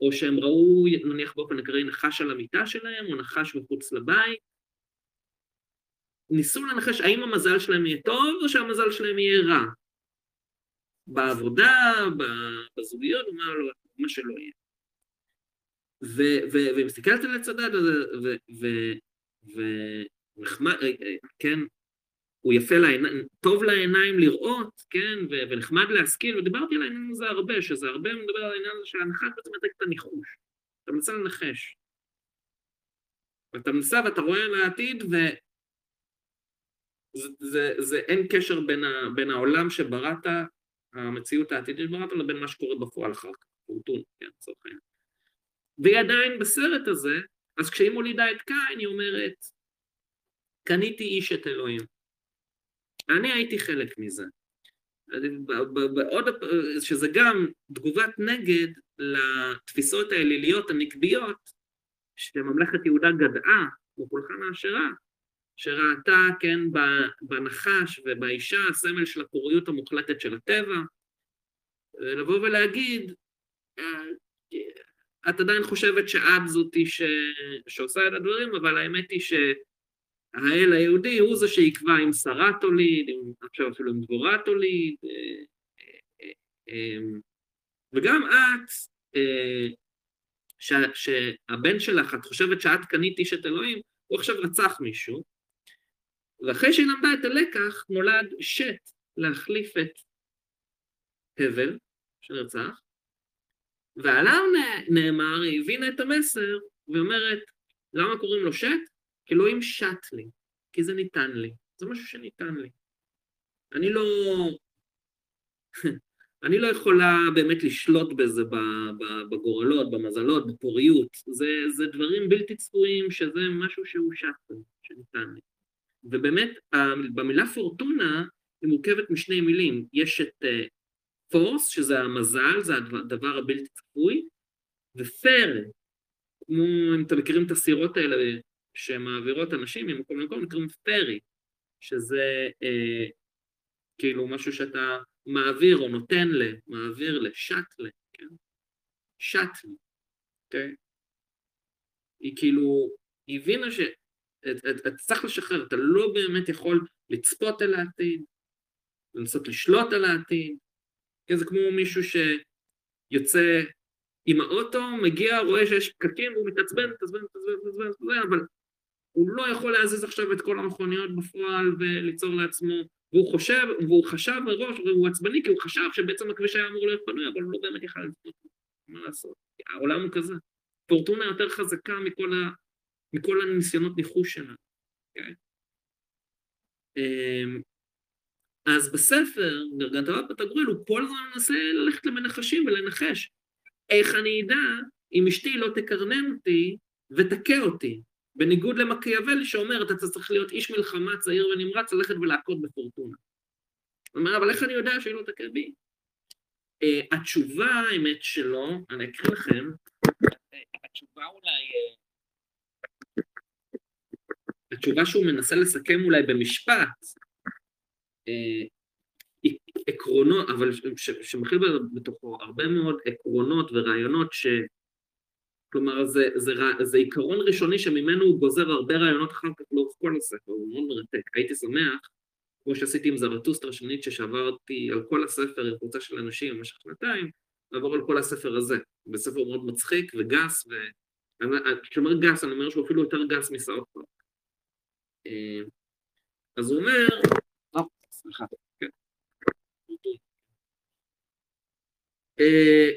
S1: או שהם ראו נניח באופן אקראי נחש על המיטה שלהם, או נחש מחוץ לבית. ניסו לנחש האם המזל שלהם יהיה טוב, או שהמזל שלהם יהיה רע. בעבודה, בזוגיות, מה, לא, מה שלא יהיה. והיא מסתכלת על ונחמד, אה, אה, כן, הוא יפה לעיניים, טוב לעיניים לראות, כן, ונחמד להשכיל, ודיברתי על העניין הזה הרבה, שזה הרבה מדבר על העניין הזה שהנחש בעצם מתק את הניחוש. אתה מנסה לנחש. ואתה מנסה ואתה רואה לעתיד, ו... זה, זה, זה אין קשר בין, ה, בין העולם שבראת, המציאות העתידית שבראת, לבין מה שקורה בפועל אחר כך, פורטון, כן, לצורך העניין. והיא עדיין בסרט הזה, אז כשהיא מולידה את קין, היא אומרת, קניתי איש את אלוהים. אני הייתי חלק מזה. עוד, שזה גם תגובת נגד לתפיסות האליליות הנקביות שממלכת יהודה גדעה בפולחן העשרה, שראתה, כן, בנחש ובאישה הסמל של הפוריות המוחלטת של הטבע, ולבוא ולהגיד, אה, את עדיין חושבת שאת זאתי ש... שעושה את הדברים, אבל האמת היא שהאל היהודי הוא זה שיקבע אם שרה תוליד, אם עכשיו אפילו אם דבורה תוליד, אה, אה, אה, וגם את. שהבן שלך, את חושבת שאת קנית איש את אלוהים, הוא עכשיו רצח מישהו, ואחרי שהיא למדה את הלקח, נולד שט להחליף את הבל שנרצח, ועליו נאמר, היא הבינה את המסר, ואומרת, למה קוראים לו שט? כי אלוהים שט לי, כי זה ניתן לי, זה משהו שניתן לי. אני לא... אני לא יכולה באמת לשלוט בזה בגורלות, במזלות, בפוריות. זה, זה דברים בלתי צפויים, שזה משהו שהוא שט, שניתן לי. ובאמת, במילה פורטונה היא מורכבת משני מילים. יש את פורס, uh, שזה המזל, זה הדבר הבלתי צפוי, ופר, כמו אם אתם מכירים את הסירות האלה שמעבירות אנשים ממקום למקום, נקראים פרי, שזה uh, כאילו משהו שאתה מעביר או נותן ל, מעביר ל, שט ל, כן? שט לי, אוקיי? היא כאילו, היא הבינה ש... אתה צריך לשחרר, אתה לא באמת יכול לצפות על העתיד, לנסות לשלוט על העתיד, כן, זה כמו מישהו שיוצא עם האוטו, מגיע, רואה שיש פקקים, והוא מתעצבן, מתעצבן, מתעצבן, מתעצבן, מתעצבן, אבל הוא לא יכול להזיז עכשיו את כל המכוניות בפועל וליצור לעצמו, והוא חושב, והוא חשב מראש, והוא עצבני, כי הוא חשב שבעצם הכביש היה אמור להיות פנוי, אבל הוא לא באמת יכל לצפות, מה לעשות? העולם הוא כזה. פורטונה יותר חזקה מכל, ה, מכל הניסיונות ניחוש שלנו, כן? אז בספר, גרגנטרת פטגורל, הוא כל הזמן מנסה ללכת למנחשים ולנחש. איך אני אדע אם אשתי לא תקרנן אותי ותכה אותי? בניגוד למקיאוולי שאומר, אתה צריך להיות איש מלחמה צעיר ונמרץ, ללכת ולהכות בפורטונה. הוא אומר, אבל איך אני יודע שהיא לא תכה בי? Uh, התשובה, האמת שלו, אני אקריא לכם, התשובה אולי... Uh, התשובה שהוא מנסה לסכם אולי במשפט, uh, עקרונות, אבל שמכיל בתוכו הרבה מאוד עקרונות ורעיונות ש... כלומר, זה, זה, זה עיקרון ראשוני שממנו הוא גוזר הרבה רעיונות אחר כך לאורך כל הספר, הוא מאוד מרתק. הייתי שמח, כמו שעשיתי עם זרטוסטרה של ניטשה, שעברתי על כל הספר עם קבוצה של אנשים במשך שנתיים, לעבור על כל הספר הזה. בספר מאוד מצחיק וגס, ו... כשאומר גס, אני אומר שהוא אפילו יותר גס מסאוט פארק. אה, אז הוא אומר, אה, סליחה, כן. אה,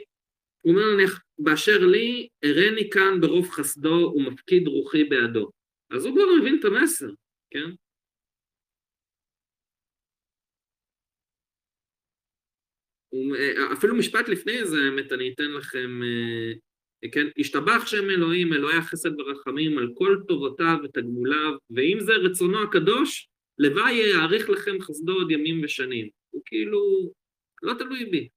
S1: הוא אומר נניח, באשר לי, הראני כאן ברוב חסדו ומפקיד רוחי בעדו. אז הוא כבר מבין את המסר, כן? אפילו משפט לפני זה, האמת, אני אתן לכם, אה, כן, השתבח שם אלוהים, אלוהי החסד ורחמים, על כל טובותיו ותגמוליו, ואם זה רצונו הקדוש, לוואי יאריך לכם חסדו עוד ימים ושנים. הוא כאילו, לא תלוי בי.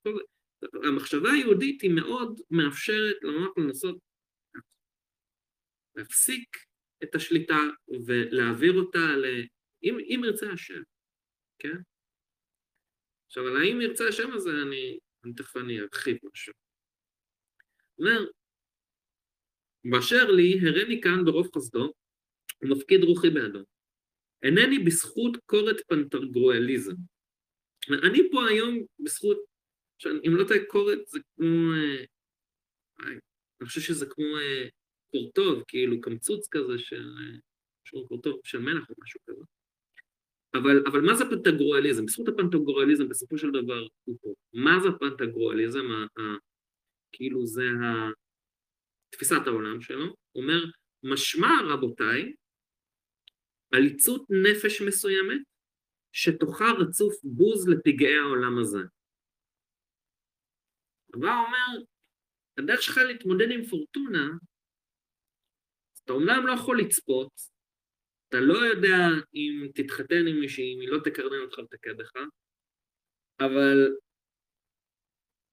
S1: המחשבה היהודית היא מאוד מאפשרת למוח לנסות להפסיק את השליטה ולהעביר אותה ל... אם, אם ירצה השם, כן? עכשיו, על האם ירצה השם הזה, אני, אני תכף אני ארחיב משהו. אומר, באשר לי, הראני כאן ברוב חסדו, ומפקיד רוחי בעדו. אינני בזכות קורת פנטרגרואליזם. אני פה היום בזכות עכשיו, אם לא טועה קורת זה כמו... אה, אני חושב שזה כמו אה, קורטוב, כאילו קמצוץ כזה של... אה, קורטוב של מלח או משהו כזה. אבל, אבל מה זה פנטגרואליזם? בזכות הפנטגרואליזם בסופו של דבר הוא פה. מה זה הפנטגרואליזם? כאילו זה ה, תפיסת העולם שלו. אומר, משמע רבותיי, עליצות נפש מסוימת שתוכה רצוף בוז לפגעי העולם הזה. הדבר אומר, הדרך שלך להתמודד עם פורטונה, אתה אומנם לא יכול לצפות, אתה לא יודע אם תתחתן עם מישהי, אם היא לא תקרנן אותך ותכה בך, אבל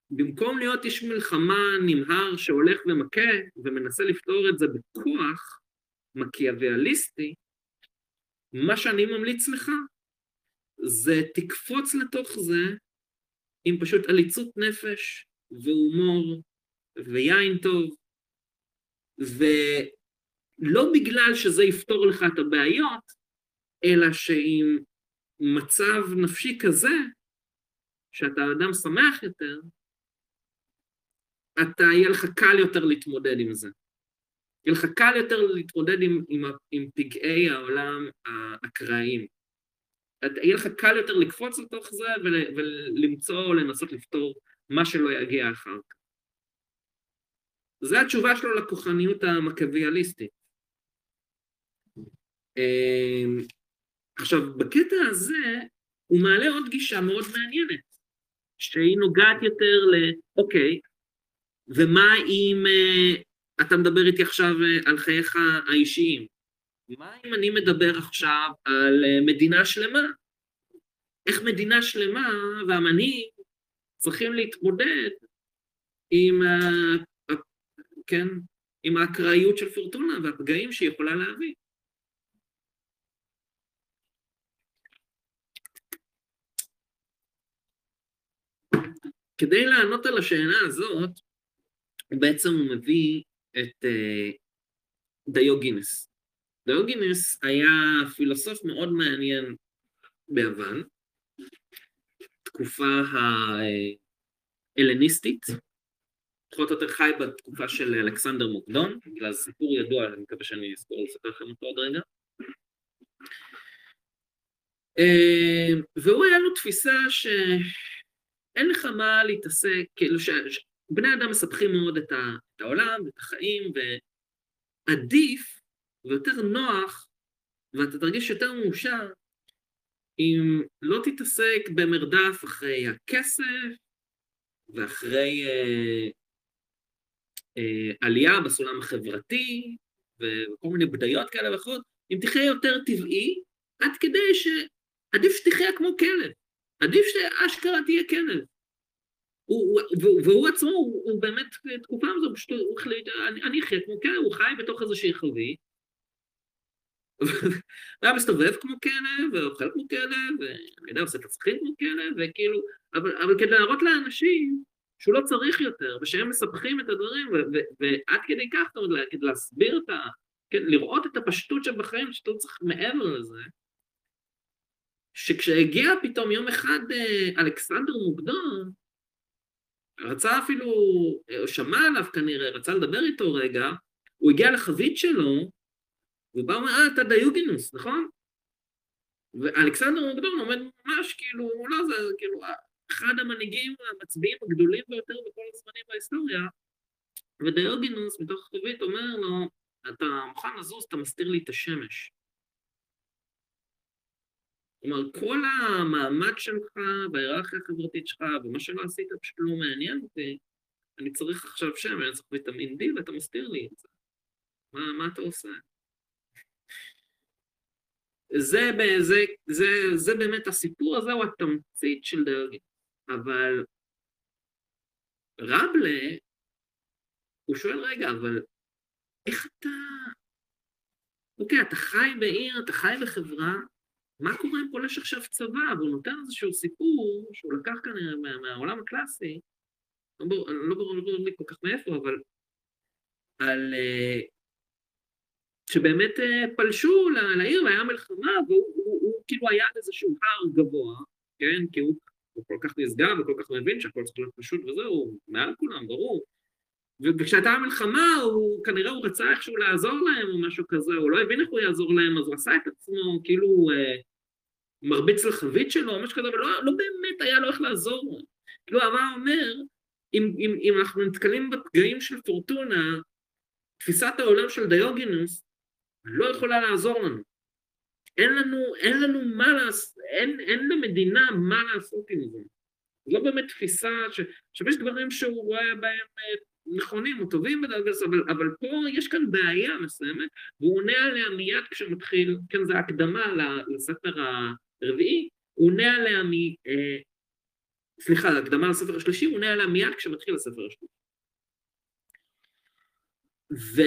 S1: במקום להיות איש מלחמה נמהר שהולך ומכה ומנסה לפתור את זה בכוח מקיאוויאליסטי, מה שאני ממליץ לך זה תקפוץ לתוך זה עם פשוט עליצות נפש, והומור ויין טוב, ולא בגלל שזה יפתור לך את הבעיות, אלא שעם מצב נפשי כזה, שאתה אדם שמח יותר, אתה, יהיה לך קל יותר להתמודד עם זה. יהיה לך קל יותר להתמודד עם, עם, עם פגעי העולם האקראיים. יהיה לך קל יותר לקפוץ לתוך זה ול, ולמצוא או לנסות לפתור מה שלא יגיע אחר כך. זו התשובה שלו לכוחניות המקוויאליסטית. אמ, עכשיו, בקטע הזה הוא מעלה עוד גישה מאוד מעניינת, שהיא נוגעת יותר ל... אוקיי, ומה אם uh, אתה מדבר איתי עכשיו uh, על חייך האישיים? מה אם אני מדבר עכשיו על uh, מדינה שלמה? איך מדינה שלמה והמנהיג צריכים להתמודד עם, uh, כן, עם האקראיות של פורטונה והפגעים שהיא יכולה להביא? כדי לענות על השאלה הזאת, בעצם הוא מביא את uh, דיוגינס. דיוגינס היה פילוסוף מאוד מעניין ביוון, תקופה ההלניסטית, פחות או יותר חי בתקופה של אלכסנדר מוקדון, בגלל סיפור ידוע, אני מקווה שאני אזכור לספר לכם אותו עוד רגע. אה, והוא היה לו תפיסה ש... אין לך מה להתעסק, כאילו שבני אדם מספחים מאוד את, ה, את העולם ואת החיים, ועדיף ויותר נוח, ואתה תרגיש יותר מאושר, אם לא תתעסק במרדף אחרי הכסף ואחרי אה, אה, עלייה בסולם החברתי וכל מיני בדיות כאלה ואחרות, אם תחיה יותר טבעי, עד כדי שעדיף שתחיה כמו כלב. עדיף שאשכרה תהיה כלב. הוא, הוא, והוא עצמו, הוא, הוא באמת תקופה מזו, פשוט הוא החליט, אני אחיה כמו כלב, הוא חי בתוך איזושהי חבית, והיה מסתובב כמו כלב, ואוכל כמו כלב, ואני יודע, עושה הצרכים כמו כלב, וכאילו, אבל, אבל כדי להראות לאנשים שהוא לא צריך יותר, ושהם מספחים את הדברים, ועד כדי כך, זאת אומרת, כדי להסביר את ה... כן, לראות את הפשטות שבחיים, שאתה לא צריך מעבר לזה, שכשהגיע פתאום יום אחד אה, אלכסנדר מוקדון, רצה אפילו, או שמע עליו כנראה, רצה לדבר איתו רגע, הוא הגיע לחבית שלו, והוא בא ואומר, אה, אתה דיוגינוס, נכון? ואלכסנדר מוקדון עומד ממש כאילו, לא זה, כאילו, אחד המנהיגים המצביעים הגדולים ביותר בכל הזמנים בהיסטוריה, ודיוגינוס מתוך החבית אומר לו, אתה מוכן לזוז, אתה מסתיר לי את השמש. כלומר, כל המעמד שלך וההיררכיה החברתית שלך ומה שלא עשית פשוט לא מעניין אותי, אני צריך עכשיו שם, אני צריך ויטמין D ואתה מסתיר לי את זה. מה, מה אתה עושה? זה, זה, זה, זה באמת, הסיפור הזה הוא התמצית של דרגי. אבל רבלה, הוא שואל, רגע, אבל איך אתה... אוקיי, אתה חי בעיר, אתה חי בחברה, מה קורה אם פולש עכשיו צבא, והוא נותן איזשהו סיפור שהוא לקח כנראה מה, מהעולם הקלאסי, לא ברור, לא ברור לי כל כך מאיפה, אבל על... אה, שבאמת אה, פלשו לעיר והיה מלחמה, והוא הוא, הוא, כאילו היה על איזשהו הר גבוה, כן? כי הוא, הוא כל כך נשגב וכל כך מבין שהכל צריך להיות פשוט וזהו, מעל כולם, ברור. וכשהייתה מלחמה, הוא כנראה הוא רצה איכשהו לעזור להם או משהו כזה, הוא לא הבין איך הוא יעזור להם, אז הוא עשה את עצמו כאילו אה, מרביץ לחבית שלו או משהו כזה, אבל לא, לא באמת היה לו איך לעזור לו. כאילו, הרע אומר, אם, אם, אם אנחנו נתקלים בפגעים של פורטונה, תפיסת העולם של דיוגינוס לא יכולה לעזור לנו. אין לנו, אין לנו מה לעשות, אין, אין למדינה מה לעשות עם זה. לא באמת תפיסה, ש... עכשיו יש דברים שהוא רואה בהם אה, נכונים או טובים הזאת, אבל, אבל פה יש כאן בעיה מסוימת, והוא עונה עליה מיד כשמתחיל, כן, זו הקדמה לספר הרביעי, הוא עונה עליה מ... אה, סליחה, הקדמה לספר השלישי, הוא עונה עליה מיד כשמתחיל הספר השלישי. ו...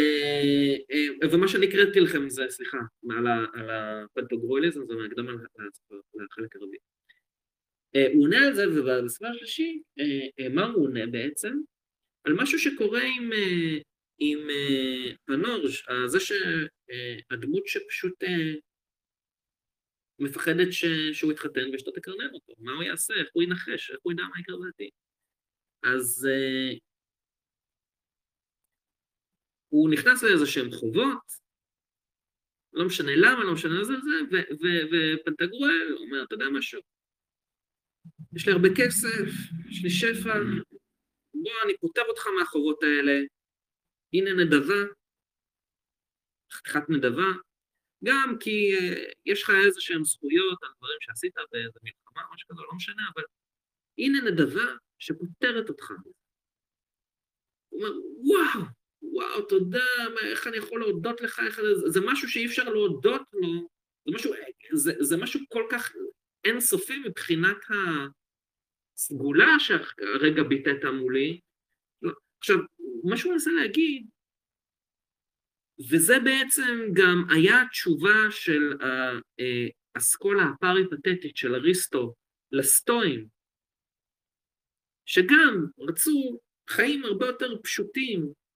S1: אה, ומה שאני הקראתי לכם זה, סליחה, על, הפנטוגרויליזם, זה מהקדמה לחלק הרביעי. אה, הוא עונה על זה, ובספר השלישי, אה, מה הוא עונה בעצם? על משהו שקורה עם, עם אה, זה שהדמות שפשוט מפחדת ש, שהוא יתחתן ואשתו תקרנן אותו, מה הוא יעשה, איך הוא ינחש, איך הוא ידע מה יקרה בעתיד. אז הוא נכנס לאיזה שהם חובות, לא משנה למה, לא משנה זה זה, ופנטגרואל אומר, אתה יודע משהו, יש לי הרבה כסף, יש לי שפע, בוא, אני פוטר אותך מהחובות האלה, הנה נדבה, חתיכת נדבה, גם כי uh, יש לך איזה שהן זכויות על דברים שעשית באיזה מלחמה, משהו כזה, לא משנה, אבל הנה נדבה שפוטרת אותך. הוא אומר, וואו, וואו, תודה, מה, איך אני יכול להודות לך, איך, זה, זה משהו שאי אפשר להודות לו, זה משהו, זה, זה משהו כל כך אינסופי מבחינת הסגולה שהרגע ביטאת מולי. לא, עכשיו, מה שהוא מנסה להגיד, וזה בעצם גם היה התשובה של האסכולה הפריפתטית של אריסטו לסטואים, שגם רצו חיים הרבה יותר פשוטים. אה,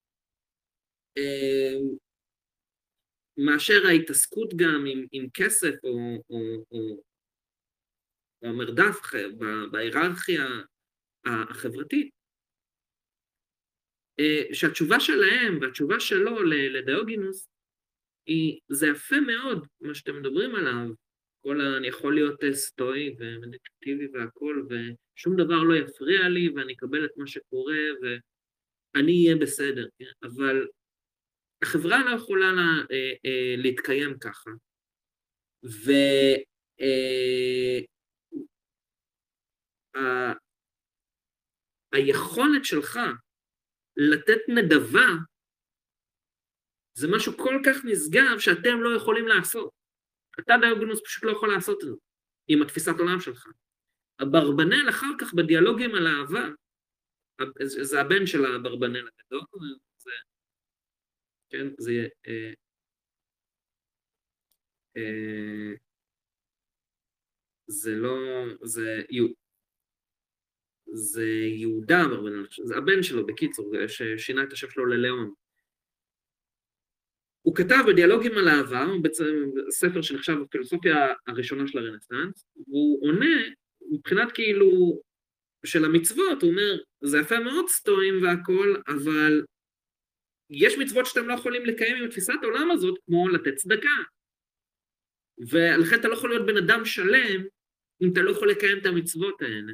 S1: מאשר ההתעסקות גם עם, עם כסף או, או, או, או המרדף בהיררכיה החברתית. אה, שהתשובה שלהם והתשובה שלו לדיוגינוס היא, זה יפה מאוד מה שאתם מדברים עליו, כל ה... אני יכול להיות אה, סטואי ומדיקטיבי והכול, ושום דבר לא יפריע לי ואני אקבל את מה שקורה ואני אהיה בסדר, כן? אבל החברה לא יכולה לה, אה, אה, להתקיים ככה. והיכולת אה, שלך לתת נדבה זה משהו כל כך נשגב שאתם לא יכולים לעשות. אתה דיוגנוס פשוט לא יכול לעשות את זה עם התפיסת עולם שלך. אברבנאל אחר כך בדיאלוגים על אהבה, זה הבן של אברבנאל הגדול, כן, זה אה, אה, זה לא, זה זה יהודה אברבנאל, זה הבן שלו בקיצור, ששינה את השם שלו ללאון. הוא כתב בדיאלוגים על אהבה, בעצם ספר שנחשב בפילוסופיה הראשונה של הרנסאנס, והוא עונה מבחינת כאילו של המצוות, הוא אומר, זה יפה מאוד סטואים והכל, אבל יש מצוות שאתם לא יכולים לקיים עם תפיסת העולם הזאת, כמו לתת צדקה. ולכן אתה לא יכול להיות בן אדם שלם אם אתה לא יכול לקיים את המצוות האלה.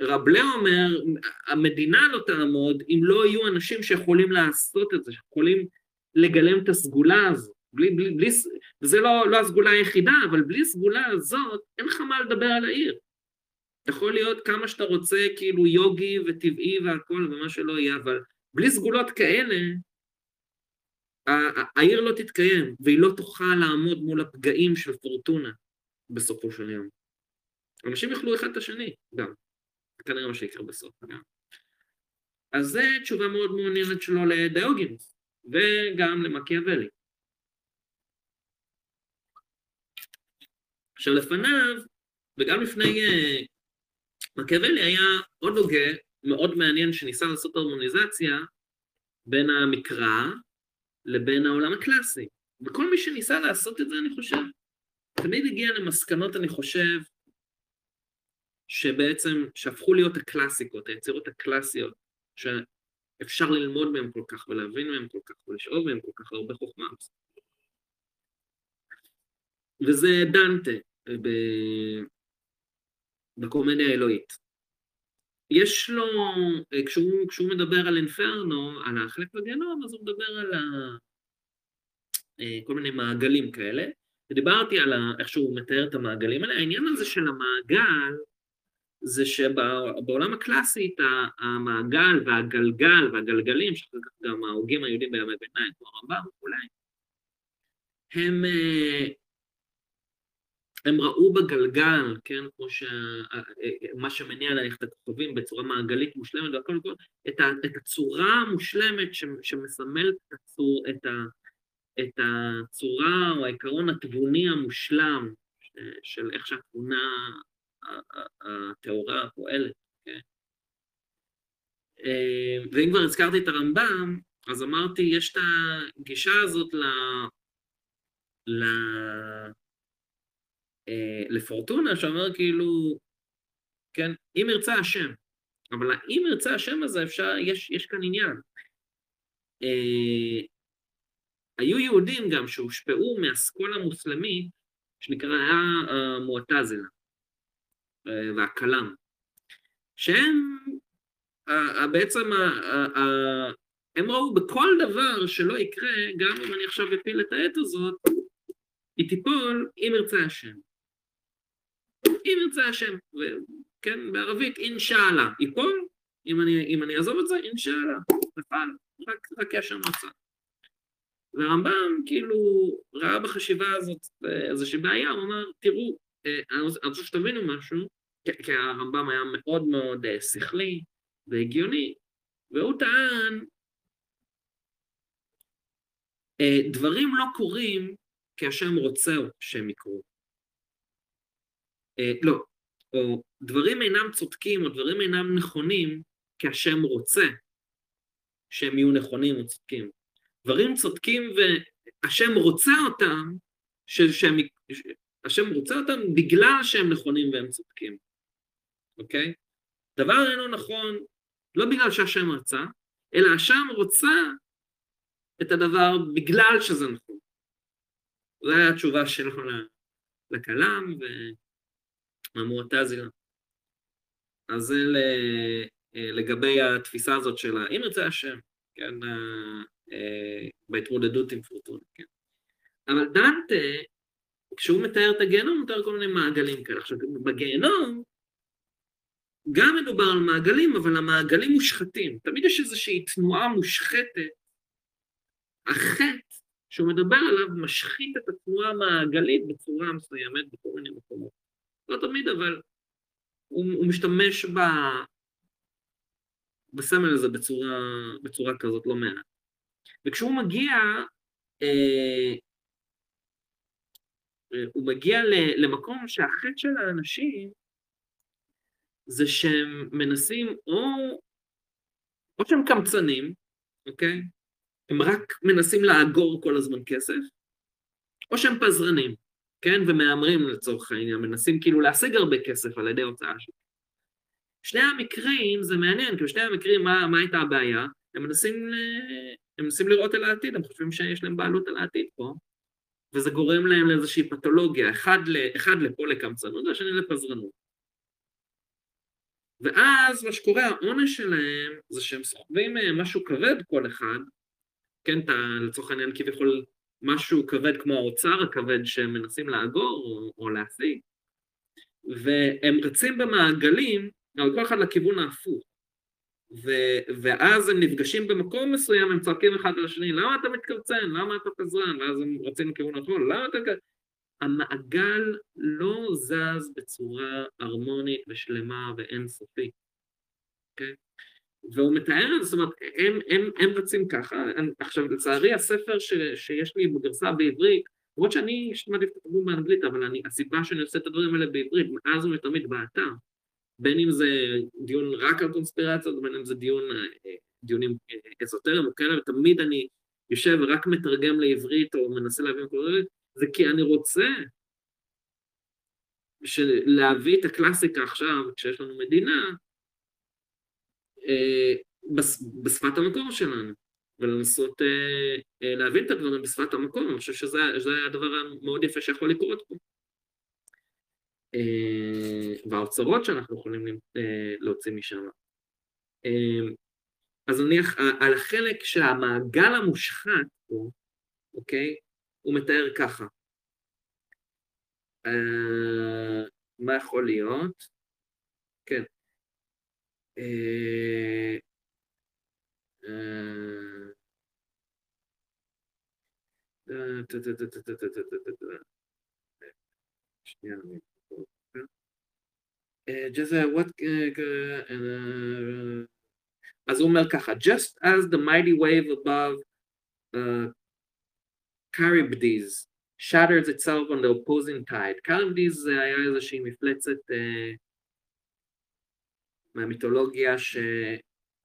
S1: ורבלה אומר, המדינה לא תעמוד אם לא יהיו אנשים שיכולים לעשות את זה, שיכולים לגלם את הסגולה הזו. בלי, בלי, בלי, וזה לא, לא הסגולה היחידה, אבל בלי הסגולה הזאת, אין לך מה לדבר על העיר. יכול להיות כמה שאתה רוצה, כאילו יוגי וטבעי והכל ומה שלא יהיה, אבל בלי סגולות כאלה, העיר לא תתקיים, והיא לא תוכל לעמוד מול הפגעים של פורטונה בסופו של יום. אנשים יאכלו אחד את השני גם. זה כנראה מה שיקרה בסוף גם. אז זו תשובה מאוד מעוניינת שלו לדיוגינוס, וגם למקיאוולי. עכשיו לפניו, וגם לפני uh, מקיאוולי היה עוד הוגה מאוד מעניין שניסה לעשות הרמוניזציה בין המקרא לבין העולם הקלאסי. וכל מי שניסה לעשות את זה, אני חושב, תמיד הגיע למסקנות, אני חושב, שבעצם, שהפכו להיות הקלאסיקות, היצירות הקלאסיות, שאפשר ללמוד מהן כל כך ולהבין מהן כל כך ולשאוב מהן כל כך הרבה חוכמה. וזה דנטה ב... בקומדיה האלוהית. יש לו, כשהוא, כשהוא מדבר על אינפרנו, על החלק בגיהנום, אז הוא מדבר על ה... כל מיני מעגלים כאלה, ודיברתי על איך שהוא מתאר את המעגלים האלה. העניין הזה של המעגל, זה שבעולם הקלאסי המעגל והגלגל והגלגלים, שאחר כך גם ההוגים היהודים בימי ביניים, כמו הרמב"ם וכולי, הם, אה, הם ראו בגלגל, כן, כמו ש... מה שמניע ללכת הכוכבים בצורה מעגלית מושלמת והכל וכל, את, ה... את הצורה המושלמת ש... שמסמלת את, הצור... את, ה... את הצורה או העיקרון התבוני המושלם של איך שהתבונה הטהורה הפועלת, כן? אה, ואם כבר הזכרתי את הרמב"ם, אז אמרתי, יש את הגישה הזאת ל... ל... אה, לפורטונה, שאומר כאילו, כן, אם ירצה השם, אבל אם ירצה השם הזה, אפשר, יש, יש כאן עניין. אה, היו יהודים גם שהושפעו מהאסכולה המוסלמית, שנקראה המועטזלה אה, והכלם, שהם בעצם, הם ראו בכל דבר שלא יקרה, גם אם אני עכשיו אפיל את העת הזאת, היא תיפול אם ירצה השם. אם ירצה השם, כן, בערבית אינשאללה, ייפול, אם אני, אם אני אעזוב את זה, אינשאללה, נפל, רק, רק השם רצה. והרמב"ם כאילו ראה בחשיבה הזאת איזושהי בעיה, הוא אמר, תראו, אה, אני רוצה שתבינו משהו, כי הרמב"ם היה מאוד מאוד אה, שכלי והגיוני, והוא טען, אה, דברים לא קורים כי השם רוצה שהם יקרו. לא, או דברים אינם צודקים או דברים אינם נכונים כי השם רוצה שהם יהיו נכונים או צודקים. דברים צודקים והשם רוצה אותם, שהם, השם רוצה אותם בגלל שהם נכונים והם צודקים, אוקיי? דבר אינו נכון לא בגלל שהשם רצה, אלא השם רוצה את הדבר בגלל שזה נכון. זו הייתה התשובה שלו לכלם והמועטזילה. אז זה לגבי התפיסה הזאת של אם ירצה השם, כן, אה, בהתמודדות עם פרוטונים, כן. אבל דנטה, כשהוא מתאר את הגיהנום, הוא מתאר כל מיני מעגלים כאלה. עכשיו, בגיהנום גם מדובר על מעגלים, אבל המעגלים מושחתים. תמיד יש איזושהי תנועה מושחתת. החטא שהוא מדבר עליו משחית את התנועה המעגלית בצורה מסוימת בכל מיני מקומות. לא תמיד, אבל הוא, הוא משתמש ב, בסמל הזה בצורה, בצורה כזאת לא מעט. וכשהוא מגיע, אה, אה, הוא מגיע למקום שהחטא של האנשים זה שהם מנסים או, או שהם קמצנים, אוקיי? הם רק מנסים לאגור כל הזמן כסף, או שהם פזרנים, כן? ומהמרים לצורך העניין, מנסים כאילו להשיג הרבה כסף על ידי הוצאה שלהם. שני המקרים, זה מעניין, כי בשני המקרים, מה, מה הייתה הבעיה? הם מנסים, הם מנסים לראות על העתיד, הם חושבים שיש להם בעלות על העתיד פה, וזה גורם להם לאיזושהי פתולוגיה, אחד, ל, אחד לפה לקמצנות והשני לפזרנות. ואז מה שקורה, העונש שלהם זה שהם סוחבים משהו כבד כל אחד, כן, אתה לצורך העניין כביכול משהו כבד כמו האוצר הכבד שהם מנסים לאגור או, או להשיג, והם רצים במעגלים אבל כל אחד לכיוון ההפוך. ו- ואז הם נפגשים במקום מסוים, הם צועקים אחד על השני, למה אתה מתקבצן? למה אתה פזרן? ואז הם רצים לכיוון ההפוך, למה אתה... המעגל לא זז בצורה הרמונית ושלמה ואינסופית, אוקיי? Okay? והוא מתאר את זה, זאת אומרת, הם, הם, הם רצים ככה, עכשיו לצערי הספר ש, שיש לי בגרסה בעברית, למרות שאני מעדיף את התרגום באנגלית, אבל אני, הסיבה שאני עושה את הדברים האלה בעברית, מאז ומתמיד באתר, בין אם זה דיון רק על קונספירציות, בין אם זה דיון, אה, דיונים אזוטריים או כאלה, ותמיד אני יושב ורק מתרגם לעברית או מנסה להבין כל זה, כי אני רוצה להביא את הקלאסיקה עכשיו, כשיש לנו מדינה, אה, בשפת המקור שלנו, ולנסות אה, להבין את הדברים בשפת המקור, אני חושב שזה הדבר המאוד יפה שיכול לקרות פה. אה, והאוצרות שאנחנו יכולים אה, להוציא משם. אה, אז נניח על החלק שהמעגל המושחת פה, אוקיי, הוא מתאר ככה. מה יכול להיות? כן. שנייה, just uh, what uh, uh, אז הוא אומר ככה, just as the mighty wave above uh, Charybdis shatters itself on the opposing tide. Charybdis זה היה איזושהי מפלצת uh, מהמיתולוגיה שהיא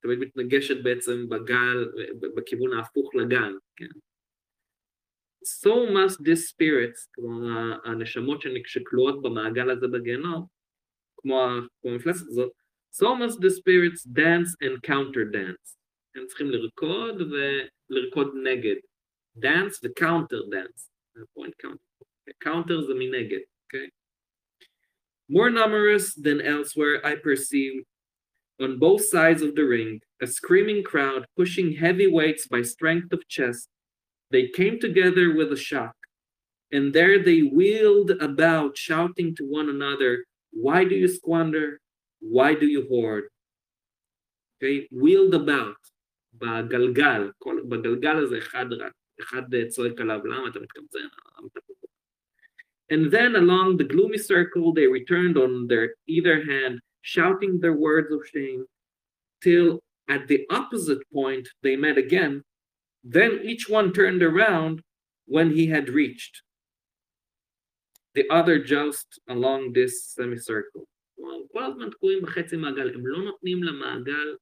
S1: תמיד מתנגשת בעצם בגל, בכיוון ההפוך לגל, כן? so must this spirits, כלומר הנשמות שכלואות במעגל הזה בגיהנום, כמו המפלסת הזאת, so must the spirits dance and counter dance. הם צריכים לרקוד ולרקוד נגד. dance ו-counter dance. point counter. counter זה מנגד, אוקיי? Okay? More numerous than elsewhere, I perceive on both sides of the ring a screaming crowd pushing heavy weights by strength of chest. They came together with a shock, and there they wheeled about, shouting to one another, Why do you squander? Why do you hoard? Okay, wheeled about, בגלגל, כל, בגלגל הזה אחד רק, אחד צועק עליו, למה אתה מתקמצן? And then along the gloomy circle they returned on their either hand, shouting their words of shame, till at the opposite point they met again. Then each one turned around when he had reached the other just along this semicircle. כל הזמן תקועים בחצי מעגל, הם לא נותנים למעגל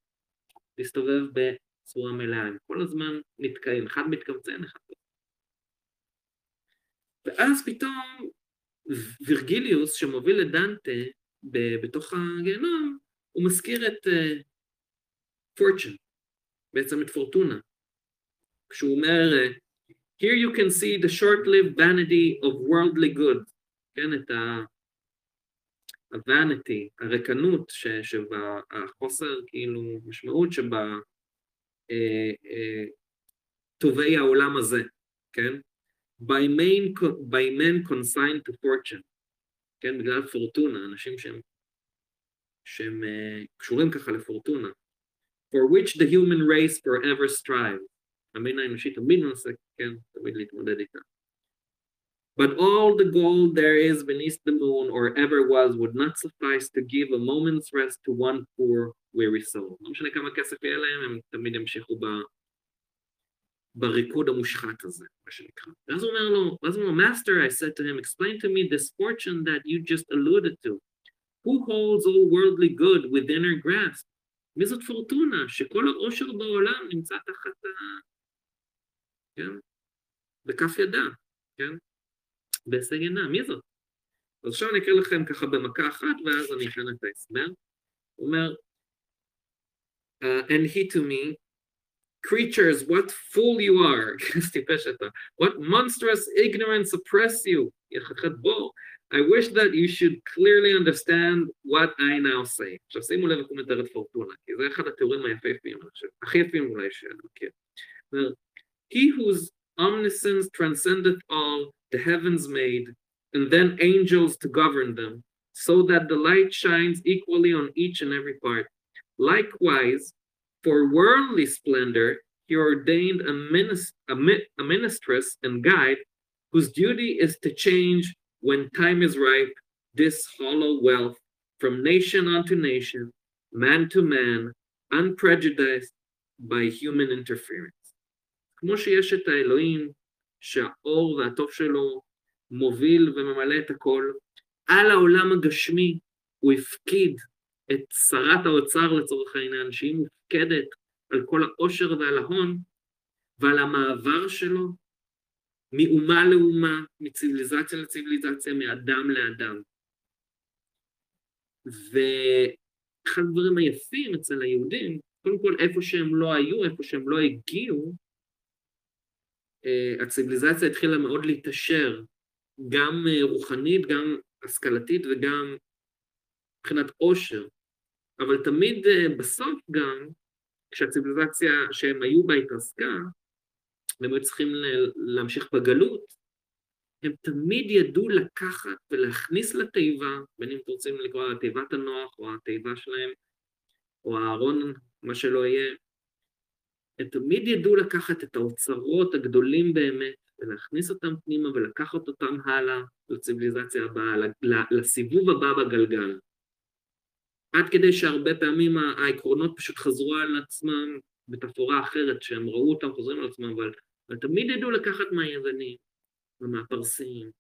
S1: להסתובב בצורה מלאה, הם כל הזמן נתקעים, אחד מתקמצן, אחד לא. ואז פתאום וירגיליוס שמוביל את דנטה בתוך הגיהנום, הוא מזכיר את פורצ'ן, uh, בעצם את פורטונה, כשהוא אומר, Here you can see the short-lived vanity of worldly good, כן, את ה-vanity, הרקנות שבה, החוסר כאילו משמעות שבה אה, אה, העולם הזה, כן? by, main, by men consigned to fortune, כן, בגלל פורטונה, אנשים שהם, שהם uh, קשורים ככה לפורטונה, for which the human race forever strives, המין האנושי תמיד מנסה, כן, תמיד להתמודד איתה. But all the gold there is beneath the moon or ever was would not suffice to give a moment's rest to one poor weary soul. לא משנה כמה כסף יהיה להם, הם תמיד ימשיכו בריקוד המושחת הזה, מה שנקרא. ואז הוא אומר לו, ואז הוא אומר, Master, I said to him, explain to me this fortune that you just alluded to. Who holds all worldly good within her grasp? מי זאת פורטונה? שכל העושר בעולם נמצא תחת ה... כן? בכף ידה, כן? בהישג עינה, מי זאת? אז עכשיו אני אקריא לכם ככה במכה אחת, ואז אני אכן את ההסבר. הוא אומר, uh, and he to me, creatures, what fool you are, what monstrous ignorance oppress you, I wish that you should clearly understand what I now say. עכשיו שימו לב איך הוא מתאר את פורטונה, כי זה אחד התיאורים היפהפיים, הכי יפים אולי שאני מכיר. He whose omniscience transcended all the heavens made, and then angels to govern them, so that the light shines equally on each and every part. Likewise, for worldly splendor, he ordained a, minis- a, mi- a ministress and guide whose duty is to change when time is ripe this hollow wealth from nation unto nation, man to man, unprejudiced by human interference. כמו שיש את האלוהים שהאור והטוב שלו מוביל וממלא את הכל, על העולם הגשמי הוא הפקיד את שרת האוצר לצורך העניין, שהיא מופקדת על כל העושר ועל ההון, ועל המעבר שלו מאומה לאומה, מציוויליזציה לציוויליזציה, מאדם לאדם. ואחד הדברים היפים אצל היהודים, קודם כל איפה שהם לא היו, איפה שהם לא הגיעו, אה, הציוויליזציה התחילה מאוד להתעשר, גם אה, רוחנית, גם השכלתית וגם מבחינת עושר. אבל תמיד אה, בסוף גם, כשהציוויליזציה שהם היו בה התרסקה, והם היו צריכים להמשיך בגלות, הם תמיד ידעו לקחת ולהכניס לתיבה, בין אם רוצים לקרוא לה תיבת הנוח או התיבה שלהם, או הארון, מה שלא יהיה, הם תמיד ידעו לקחת את האוצרות הגדולים באמת ולהכניס אותם פנימה ולקחת אותם הלאה לציוויליזציה הבאה, לסיבוב הבא בגלגל. עד כדי שהרבה פעמים העקרונות פשוט חזרו על עצמם בתפאורה אחרת, שהם ראו אותם חוזרים על עצמם, אבל, אבל תמיד ידעו לקחת מהיוונים ומהפרסים,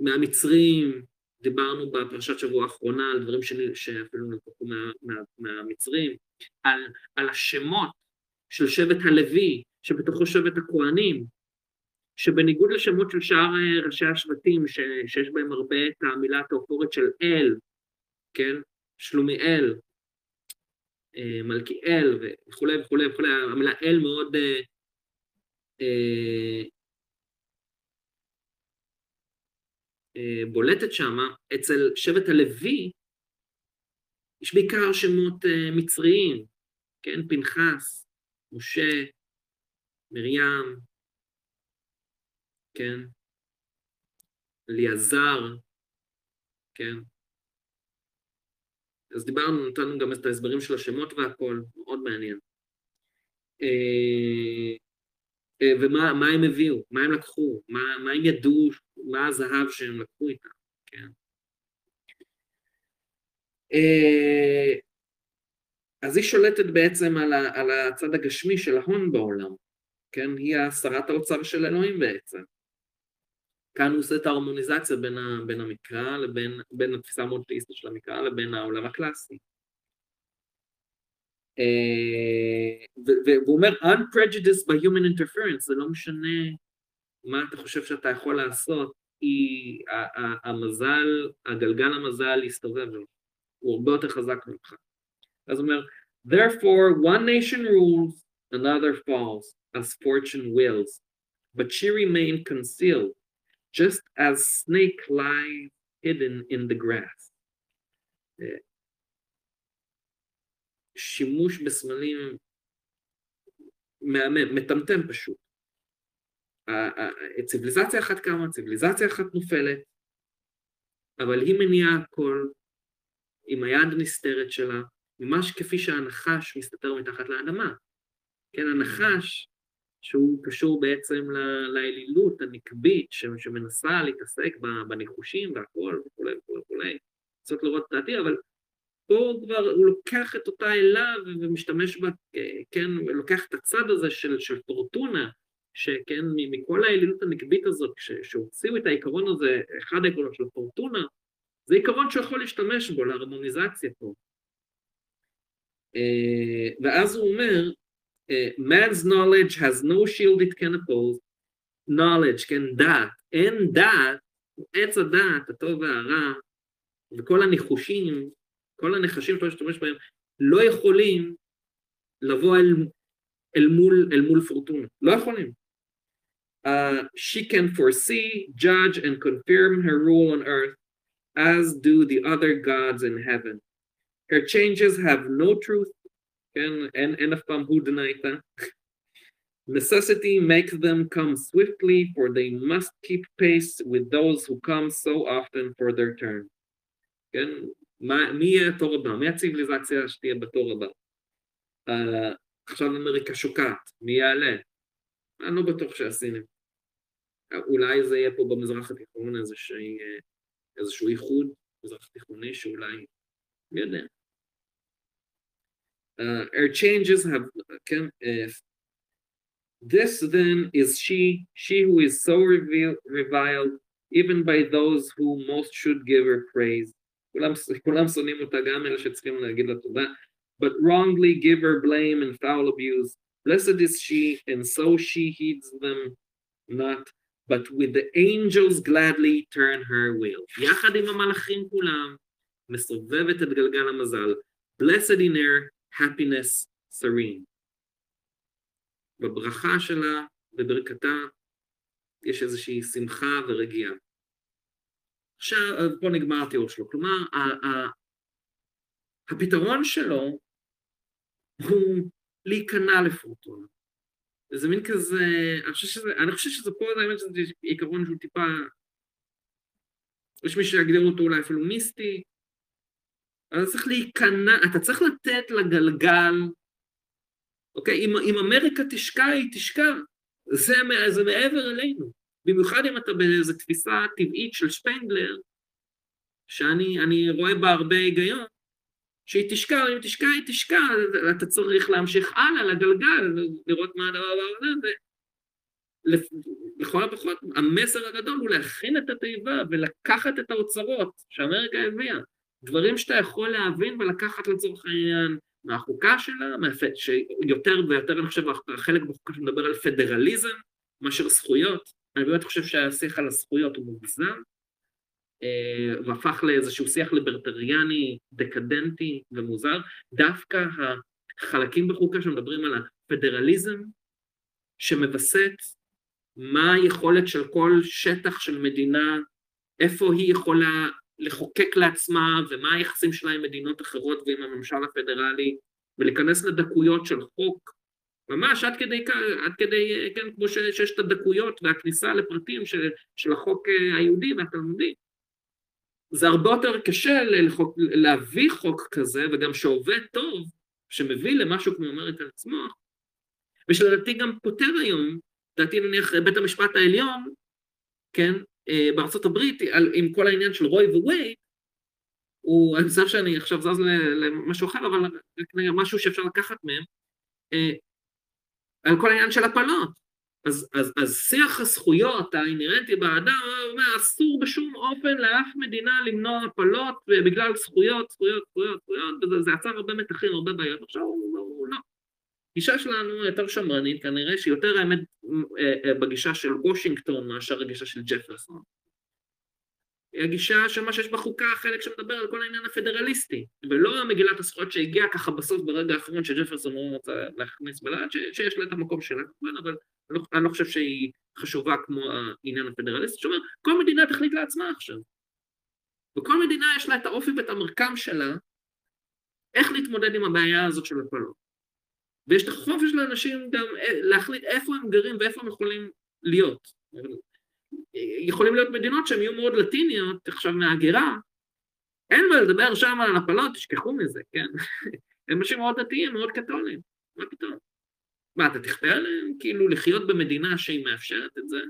S1: מהמצרים, דיברנו בפרשת שבוע האחרונה על דברים שלי, שאפילו נלקחו מה, מה, מהמצרים, על, על השמות של שבט הלוי, שבתוכו שבט הכוהנים, שבניגוד לשמות של שאר ראשי השבטים, ש, שיש בהם הרבה את המילה התאופורת של אל, כן? שלומיאל, מלכיאל וכולי וכולי וכולי, המילה אל מאוד אה, אה, אה, בולטת שם, אצל שבט הלוי יש בעיקר שמות אה, מצריים, כן? פנחס, משה, מרים, כן? אליעזר, כן? אז דיברנו, נתנו גם את ההסברים של השמות והכל, מאוד מעניין. אה, אה, ומה הם הביאו, מה הם לקחו, מה, מה הם ידעו, מה הזהב שהם לקחו איתם, כן. אה, אז היא שולטת בעצם על, ה, על הצד הגשמי של ההון בעולם, כן? היא שרת האוצר של אלוהים בעצם. כאן הוא עושה את ההרמוניזציה בין, ה, בין המקרא לבין בין התפיסה המונותאיסטית של המקרא לבין העולם הקלאסי. אה, והוא אומר unprejudiced by human interference, זה לא משנה מה אתה חושב שאתה יכול לעשות, היא, המזל, הגלגל המזל יסתובב לו, הוא הרבה יותר חזק ממך. אז הוא אומר, therefore one nation rules, another falls, as fortune wills, but she remained concealed, just as snake lies hidden in the grass. אה, שימוש בסמלים מהמם, מטמטם פשוט. ציוויליזציה אחת קמה, ציוויליזציה אחת נופלת, אבל היא מניעה הכל עם היד הנסתרת שלה, ממש כפי שהנחש מסתתר מתחת לאדמה. כן, הנחש, שהוא קשור בעצם לאלילות הנקבית שמנסה להתעסק בניחושים והכל וכולי וכולי וכולי, צריך לראות את העתיד, אבל פה כבר הוא לוקח את אותה אלה ומשתמש בה, כן, לוקח את הצד הזה של, של פורטונה, שכן, מכל האלילות הנקבית הזאת, שהוציאו את העיקרון הזה, אחד העקרונות של פורטונה, זה עיקרון שיכול להשתמש בו להרמוניזציה פה. אה, ואז הוא אומר, man's knowledge has no shield it can oppose, knowledge, כן, דעת, אין דעת, עץ הדעת, הטוב והרע, וכל הניחושים כל הנחשים שאתה משתמש בהם לא יכולים לבוא אל, אל, מול, אל מול פורטונה, לא יכולים. Uh, she can foresee, judge and confirm her rule on earth as do the other gods in heaven. Her changes have no truth, כן, אין, אין אף פעם הודנה איתה. Necessity makes them come swiftly, for they must keep pace with those who come so often for their turn. כן, מה, מי יהיה התור הבא? מי הציוויליזציה שתהיה בתור הבא? Uh, עכשיו אמריקה שוקעת, מי יעלה? אני לא בטוח שהסינים. אולי זה יהיה פה במזרח התיכון איזשהו, איזשהו איחוד מזרח תיכוני שאולי, מי יודע. Uh, our changes have, כן, uh, this then is she, she who is so reviled even by those who most should give her praise. כולם, כולם שונאים אותה, גם אלה שצריכים להגיד לה תודה, but wrongly give her blame and foul abuse. Blessed is she, and so she heeds them not, but with the angels gladly turn her wheel. יחד עם המלאכים כולם, מסובבת את גלגל המזל. Blessed in her happiness serene. בברכה שלה, בברכתה, יש איזושהי שמחה ורגיעה. עכשיו, פה נגמר התיאור שלו. כלומר, הפתרון שלו הוא להיכנע לפרוטון. זה מין כזה, אני חושב שזה, אני חושב שזה פה, האמת שזה עיקרון שהוא טיפה, יש מי שיגדיר אותו אולי אפילו מיסטי, אבל צריך להיכנע, אתה צריך לתת לגלגל, אוקיי, אם, אם אמריקה תשקע, היא תשקע, זה, זה מעבר אלינו. במיוחד אם אתה באיזו תפיסה טבעית של שפנגלר, שאני רואה בה הרבה היגיון, שהיא תשקע, אם תשקע, היא תשקע, אתה צריך להמשיך הלאה לגלגל, לראות מה הדבר הזה, ולכל הפחות, המסר הגדול הוא להכין את התיבה ולקחת את האוצרות שאמריקה הביאה, דברים שאתה יכול להבין ולקחת לצורך העניין מהחוקה שלה, שיותר ויותר אני חושב, החלק בחוקה שמדבר על פדרליזם, מאשר זכויות, אני באמת חושב שהשיח על הזכויות הוא מוגזם, אה, והפך לאיזשהו שיח ליברטריאני, דקדנטי ומוזר. דווקא החלקים בחוקה שמדברים על הפדרליזם, שמווסת מה היכולת של כל שטח של מדינה, איפה היא יכולה לחוקק לעצמה ומה היחסים שלה עם מדינות אחרות ועם הממשל הפדרלי, ולהיכנס לדקויות של חוק, ממש עד כדי, עד כדי כן, כמו שיש את הדקויות והכניסה לפרטים של, של החוק היהודי והתלמודי. זה הרבה יותר קשה לחוק, להביא חוק כזה, וגם שעובד טוב, שמביא למשהו כמו אמריקה עצמו, ושלדעתי גם פותר היום, לדעתי נניח בית המשפט העליון, כן, אה, בארצות הברית, עם כל העניין של רוי ווייד, הוא, אני חושב שאני עכשיו זז למשהו אחר, אבל משהו שאפשר לקחת מהם, אה, על כל העניין של הפלות. אז, אז, אז שיח הזכויות האינהרנטי באדם אסור בשום אופן לאף מדינה למנוע הפלות בגלל זכויות, זכויות, זכויות, זכויות, וזה יצר הרבה מתחים, הרבה בעיות. עכשיו הוא לא. הגישה שלנו יותר שמרנית, כנראה שיותר האמת אה, אה, בגישה של וושינגטון מאשר הגישה של ג'פרסון. היא הגישה של מה שיש בחוקה, החלק שמדבר על כל העניין הפדרליסטי, ולא המגילת הזכויות שהגיעה ככה בסוף ברגע האחרון שג'פרסון לא רצה להכניס בלעד, שיש לה את המקום שלה, אבל אני לא, אני לא חושב שהיא חשובה כמו העניין הפדרליסטי, שאומר, כל מדינה תחליט לעצמה עכשיו. וכל מדינה יש לה את האופי ואת המרקם שלה, איך להתמודד עם הבעיה הזאת של הפלות. ויש את החופש לאנשים גם אה, להחליט איפה הם גרים ואיפה הם יכולים להיות. יכולים להיות מדינות שהן יהיו מאוד לטיניות עכשיו מההגירה, אין מה לדבר שם על הפלות, תשכחו מזה, כן? הם אנשים מאוד דתיים, מאוד קתולים, מה פתאום? מה, אתה תכפה עליהם כאילו לחיות במדינה שהיא מאפשרת את זה?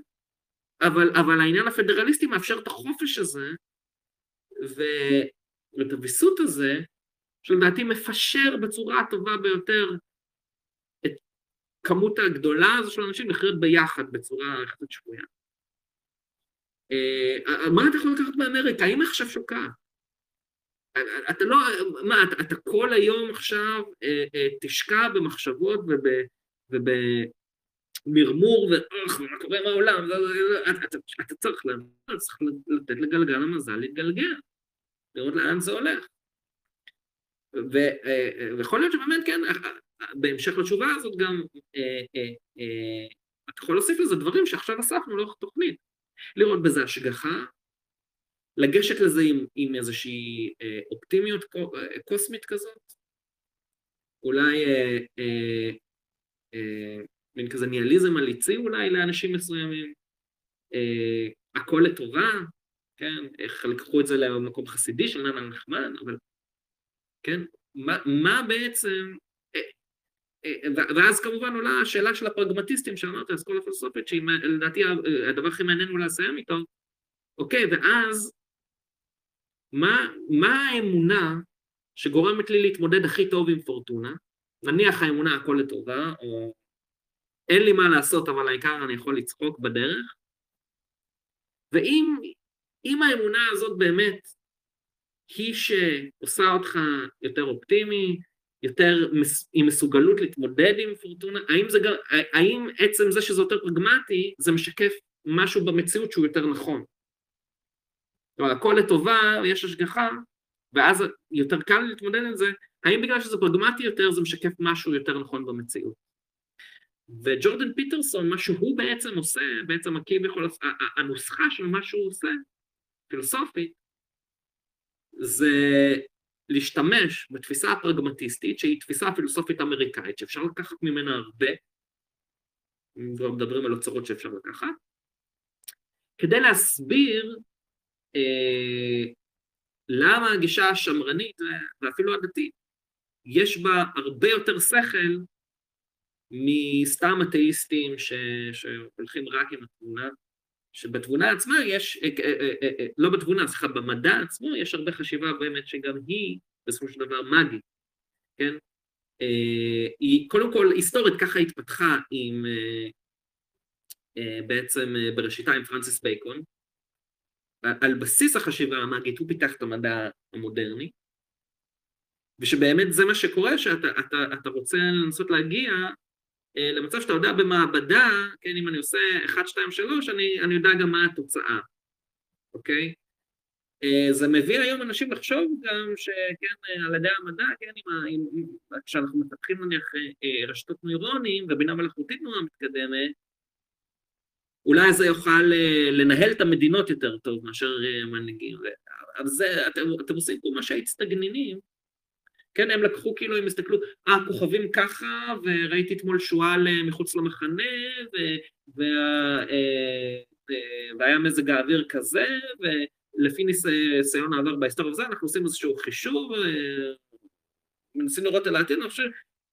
S1: אבל, אבל העניין הפדרליסטי מאפשר את החופש הזה, ואת הוויסות הזה, שלדעתי מפשר בצורה הטובה ביותר כמות הגדולה הזו של אנשים לחיות ביחד בצורה יחסית שפויה. אה, מה אתה יכול לקחת באמריקה? האם עכשיו שוקעת? אתה לא, מה, אתה, אתה כל היום עכשיו אה, אה, תשקע במחשבות וב, ובמרמור ואוח, מה קורה עם העולם? אתה, אתה, אתה צריך, לתת לגלגל המזל להתגלגל, לראות לאן זה הולך. ויכול להיות שבאמת, כן, בהמשך לתשובה הזאת גם, אתה יכול להוסיף לזה דברים שעכשיו אספנו לאורך תוכנית. לראות בזה השגחה, לגשת לזה עם, עם איזושהי אה, אופטימיות אה, קוסמית כזאת, אולי אה, אה, אה, מין כזה ניאליזם מליצי אולי לאנשים מסוימים, אה, הכל לטובה, כן, איך לקחו את זה למקום חסידי של ננה נחמן, אבל כן, מה, מה בעצם ואז כמובן עולה השאלה של הפרגמטיסטים שאמרת, אסכולה פילוסופית, שהיא לדעתי הדבר הכי מעניין הוא לסיים איתו, אוקיי, ואז מה, מה האמונה שגורמת לי להתמודד הכי טוב עם פורטונה? נניח האמונה הכל לטובה, או אין לי מה לעשות אבל העיקר אני יכול לצחוק בדרך, ואם האמונה הזאת באמת היא שעושה אותך יותר אופטימי, יותר עם מסוגלות להתמודד עם פורטונה? האם, זה האם עצם זה שזה יותר פרגמטי, זה משקף משהו במציאות שהוא יותר נכון? כלומר, הכל לטובה, יש השגחה, ואז יותר קל להתמודד עם זה, האם בגלל שזה פרגמטי יותר, זה משקף משהו יותר נכון במציאות? וג'ורדן פיטרסון, מה שהוא בעצם עושה, בעצם הכביכול, הנוסחה של מה שהוא עושה, פילוסופית, זה להשתמש בתפיסה הפרגמטיסטית, שהיא תפיסה פילוסופית אמריקאית, שאפשר לקחת ממנה הרבה, אם כבר מדברים על אוצרות שאפשר לקחת, כדי להסביר אה, למה הגישה השמרנית ואפילו הדתית, יש בה הרבה יותר שכל מסתם אתאיסטים ש... שהולכים רק עם התמונה שבתבונה עצמה יש, אה, אה, אה, לא בתבונה, סליחה, במדע עצמו יש הרבה חשיבה באמת שגם היא בסופו של דבר מגית, כן? היא קודם כל היסטורית ככה התפתחה עם בעצם בראשיתה עם פרנסיס בייקון, על בסיס החשיבה המאגית הוא פיתח את המדע המודרני, ושבאמת זה מה שקורה, שאתה אתה, אתה רוצה לנסות להגיע למצב שאתה יודע במעבדה, כן, אם אני עושה 1, 2, 3, אני, אני יודע גם מה התוצאה, אוקיי? אה, זה מביא היום אנשים לחשוב גם שכן, על ידי המדע, כן, עם, עם, כשאנחנו מפתחים נניח רשתות נוירונים ובינה מלאכותית נורא מתקדמת, אולי זה יוכל לנהל את המדינות יותר טוב מאשר מנהיגים. אבל זה, אתם, אתם עושים פה מה שהצטגנינים, כן, הם לקחו, כאילו, הם הסתכלו, אה, כוכבים ככה, וראיתי אתמול שועל אה, מחוץ למחנה, ו, וה, אה, והיה מזג האוויר כזה, ולפי ניסיון העבר בהיסטוריה וזה, אנחנו עושים איזשהו חישוב, אה, מנסים לראות על העתיד, אני חושב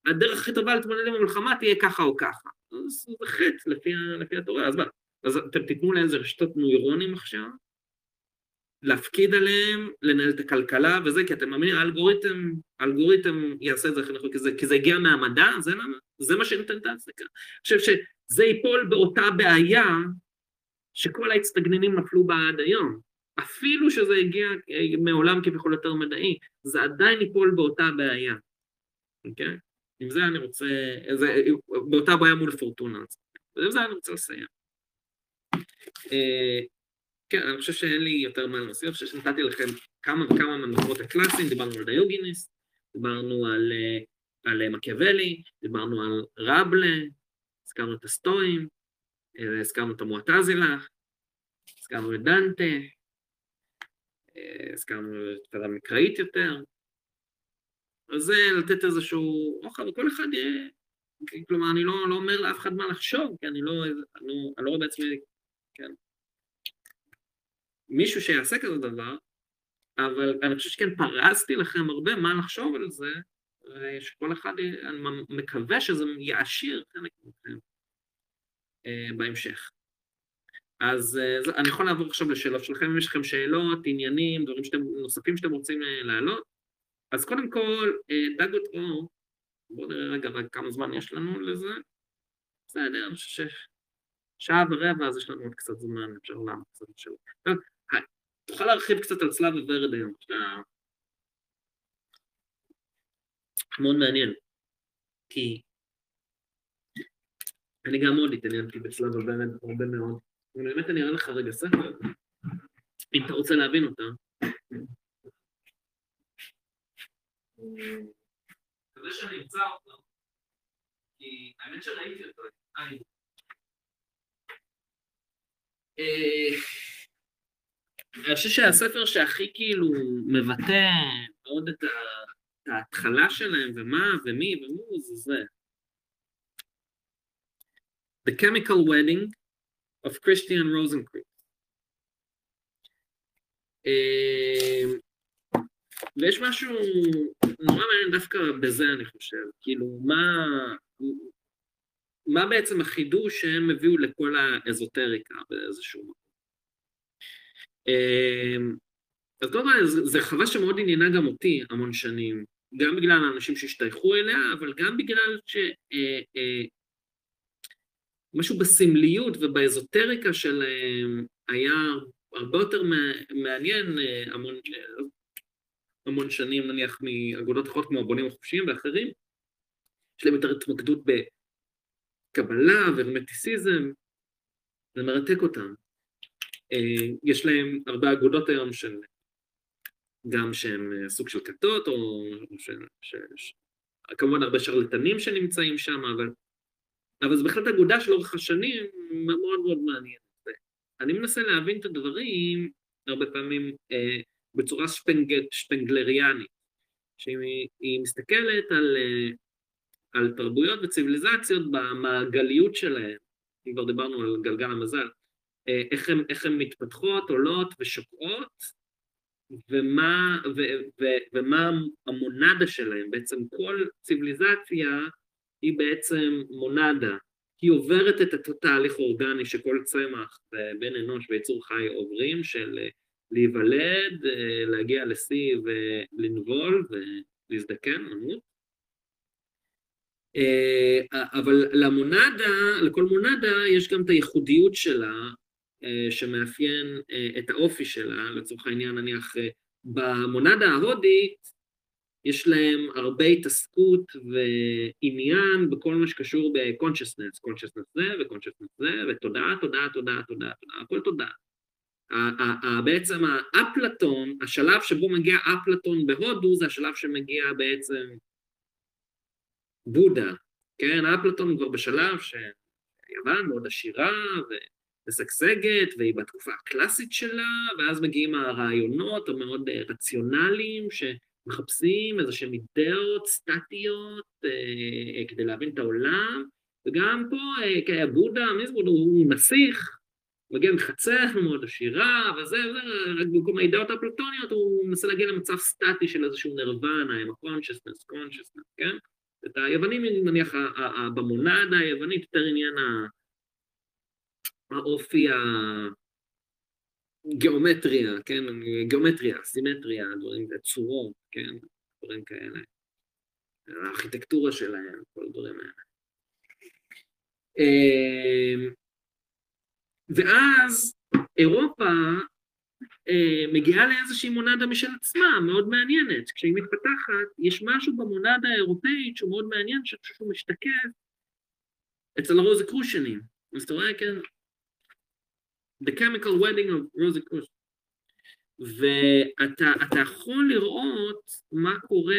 S1: הדרך הכי טובה להתמודד עם המלחמה תהיה ככה או ככה. זה חטא לפי, לפי התורה, אז מה? אז אתם תיתנו לאיזה רשתות נוירונים עכשיו, להפקיד עליהם, לנהל את הכלכלה וזה, כי אתם מאמינים, האלגוריתם, האלגוריתם יעשה את זה כי זה, כי זה הגיע מהמדע, זה למה, זה מה שנותן את ההצדקה. אני חושב שזה ייפול באותה בעיה שכל ההצטגננים נפלו בה עד היום. אפילו שזה הגיע מעולם כביכול יותר מדעי, זה עדיין ייפול באותה בעיה, אוקיי? Okay? עם זה אני רוצה, זה, באותה בעיה מול פורטונה. ועם זה אני רוצה לסיים. אה, כן, אני חושב שאין לי יותר מה להוסיף, אני חושב שנתתי לכם כמה וכמה מהמקומות הקלאסיים, דיברנו על דיוגיניס, דיברנו על, אה, על מקיאוולי, דיברנו על רבלה, הזכרנו את הסטואים, אה, הזכרנו את המועטזילך, הזכרנו את דנטה, אה, הזכרנו את כזה מקראית יותר, אז זה לתת איזשהו אוכל, וכל אחד יהיה, כלומר, אני לא, לא אומר לאף אחד מה לחשוב, כי אני לא, אני לא, אני לא רואה בעצמי, כן, מישהו שיעשה כזה דבר, אבל אני חושב שכן פרסתי לכם הרבה מה לחשוב על זה, ושכל אחד, אני מקווה שזה יעשיר חלק מכם אה, בהמשך. אז אה, אני יכול לעבור עכשיו לשאלות שלכם, אם יש לכם שאלות, עניינים, דברים שאתם, נוספים שאתם רוצים אה, להעלות. אז קודם כל, דגות אור, בואו נראה רגע כמה זמן יש לנו לזה. בסדר, אני חושב ששעה ורבע, אז יש לנו עוד קצת זמן, אפשר לענות קצת שאלות. תוכל להרחיב קצת על צלב וורד היום. מאוד מעניין, כי אני גם מאוד התעניינתי בצלב וורד הרבה מאוד. ובאמת אני אראה לך רגע ספר, אם אתה רוצה להבין אותה. מקווה שאני אמצא אותו, כי האמת שראיתי אותו. אני חושב שהספר שהכי כאילו מבטא מאוד את ההתחלה שלהם, ומה, ומי, ומו, זה זה. The Chemical Wedding of Christian Rosencreutz. אמ, ויש משהו נורא מעניין דווקא בזה, אני חושב. כאילו, מה, מה בעצם החידוש שהם הביאו לכל האזוטריקה באיזשהו מקום? אמ, אז קודם כל, זו חווה שמאוד עניינה גם אותי המון שנים, גם בגלל האנשים שהשתייכו אליה, אבל גם בגלל ש... אה, אה, משהו בסמליות ובאזוטריקה שלהם היה הרבה יותר מעניין אה, המון, המון שנים, נניח, מאגודות אחרות כמו הבונים החופשיים ואחרים, יש להם יותר התמקדות בקבלה והרמטיסיזם, זה מרתק אותם. אה, יש להם הרבה אגודות היום של, גם שהם אה, סוג של כתות, או ש, ש, ש, כמובן הרבה שרלטנים שנמצאים שם, אבל, אבל זו בהחלט אגודה של אורך השנים מאוד מאוד מעניינת. אני מנסה להבין את הדברים הרבה פעמים אה, בצורה שפנג, שפנגלריאנית, שהיא מסתכלת על, אה, על תרבויות וציוויליזציות במעגליות שלהן, אם כבר דיברנו על גלגל המזל, איך הן, איך הן מתפתחות, עולות ושוקעות, ומה, ו, ו, ומה המונדה שלהן. בעצם כל ציוויליזציה היא בעצם מונדה. היא עוברת את אותו תהליך אורגני שכל צמח בן אנוש ויצור חי עוברים, של אה, להיוולד, אה, להגיע לשיא ולנבול ולהזדקן, למות. אבל למונדה, לכל מונדה יש גם את הייחודיות שלה, אה, שמאפיין אה, את האופי שלה, לצורך העניין נניח אה, במונדה ההודית, יש להם הרבה התעסקות ועניין בכל מה שקשור ב-consciousness, consciousness זה ו-consciousness זה, ותודעה, תודעה, תודעה, תודעה, תודעה, הכל תודעה. בעצם האפלטון, השלב שבו מגיע אפלטון בהודו, זה השלב שמגיע בעצם בודה, כן? אפלטון כבר בשלב שיוון מאוד עשירה ומשגשגת, והיא בתקופה הקלאסית שלה, ואז מגיעים הרעיונות המאוד רציונליים, ש... מחפשים איזה שהן אידאות סטטיות אה, כדי להבין את העולם, וגם פה, אה, כן, בודה, מי זה בודה? הוא נסיך, מגיע מחצר מאוד עשירה, וזה, וזה, רק במקום האידאות הפלוטוניות הוא מנסה להגיע למצב סטטי של איזשהו נרוונה, עם ה-consciousness, consciousness, כן? את היוונים, נניח, במונדה היוונית יותר עניין האופי גיאומטריה, כן? גיאומטריה, סימטריה, דברים, צורות, כן? דברים כאלה. הארכיטקטורה שלהם, כל הדברים האלה. אמ, ואז אירופה אה, מגיעה לאיזושהי מונדה משל עצמה, מאוד מעניינת. כשהיא מתפתחת, יש משהו במונדה האירופאית שהוא מאוד מעניין, שאני חושב שהוא משתקף אצל הרוזיקרושנים. אז אתה רואה, כן, The Chemical Wedding of Rosie Cruz. ואתה יכול לראות מה קורה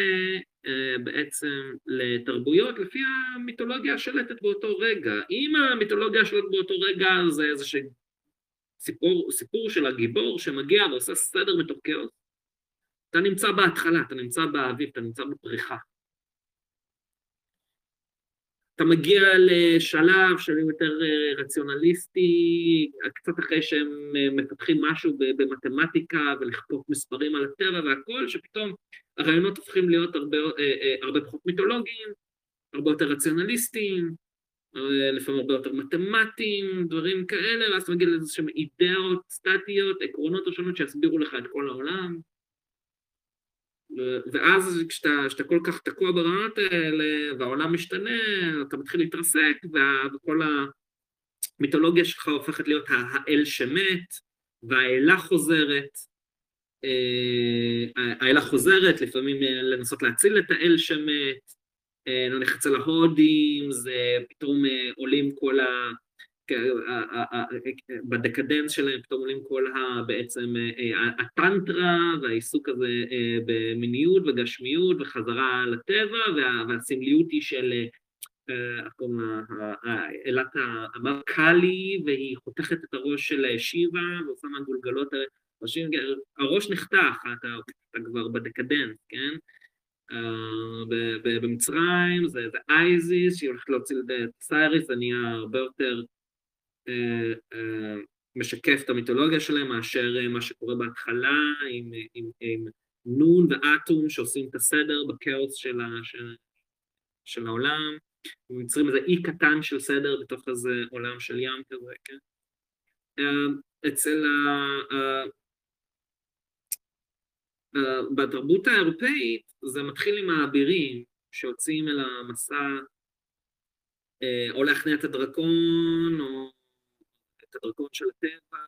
S1: uh, בעצם לתרבויות לפי המיתולוגיה השלטת באותו רגע. אם המיתולוגיה השלטת באותו רגע זה איזשהו סיפור, סיפור של הגיבור שמגיע ועושה סדר מתוך כאוס, אתה נמצא בהתחלה, אתה נמצא באביב, אתה נמצא בפריחה. אתה מגיע לשלב של יותר אה, רציונליסטי, קצת אחרי שהם אה, מפתחים משהו במתמטיקה ולכתוב מספרים על הטבע והכל, שפתאום הרעיונות הופכים להיות הרבה, אה, הרבה פחות מיתולוגיים, הרבה יותר רציונליסטיים, לפעמים הרבה יותר מתמטיים, דברים כאלה, ואז אתה מגיע לאיזשהם אידאות סטטיות, עקרונות ראשונות שיסבירו לך את כל העולם. ואז כשאתה, כשאתה כל כך תקוע ברעיונות האלה והעולם משתנה, אתה מתחיל להתרסק וכל המיתולוגיה שלך הופכת להיות האל שמת והאלה חוזרת. אה, האלה חוזרת, לפעמים אה, לנסות להציל את האל שמת, אה, נניח אצל ההודים, זה פתאום עולים כל ה... בדקדנס שלהם פתאום עולים כל ה... בעצם אה, הטנטרה והעיסוק הזה אה, במיניות וגשמיות וחזרה לטבע והסמליות היא של אה, אלת המרקלי והיא חותכת את הראש של שיבה ועושה מהגולגלות הראש נחתך, אתה, כבר בדקדנס, כן? במצרים זה אייזיס שהיא הולכת להוציא את סייריס, זה נהיה הרבה יותר משקף את המיתולוגיה שלהם מאשר אה, מה שקורה בהתחלה עם, עם, עם נון ואטום שעושים את הסדר בכאוס של, ה, של, של העולם, ויוצרים איזה אי קטן של סדר בתוך איזה עולם של ים כזה, כן? אצל ה... בתרבות האירופאית זה מתחיל עם האבירים שיוצאים אל המסע או להכניע את הדרקון או את הדרכון של הטבע,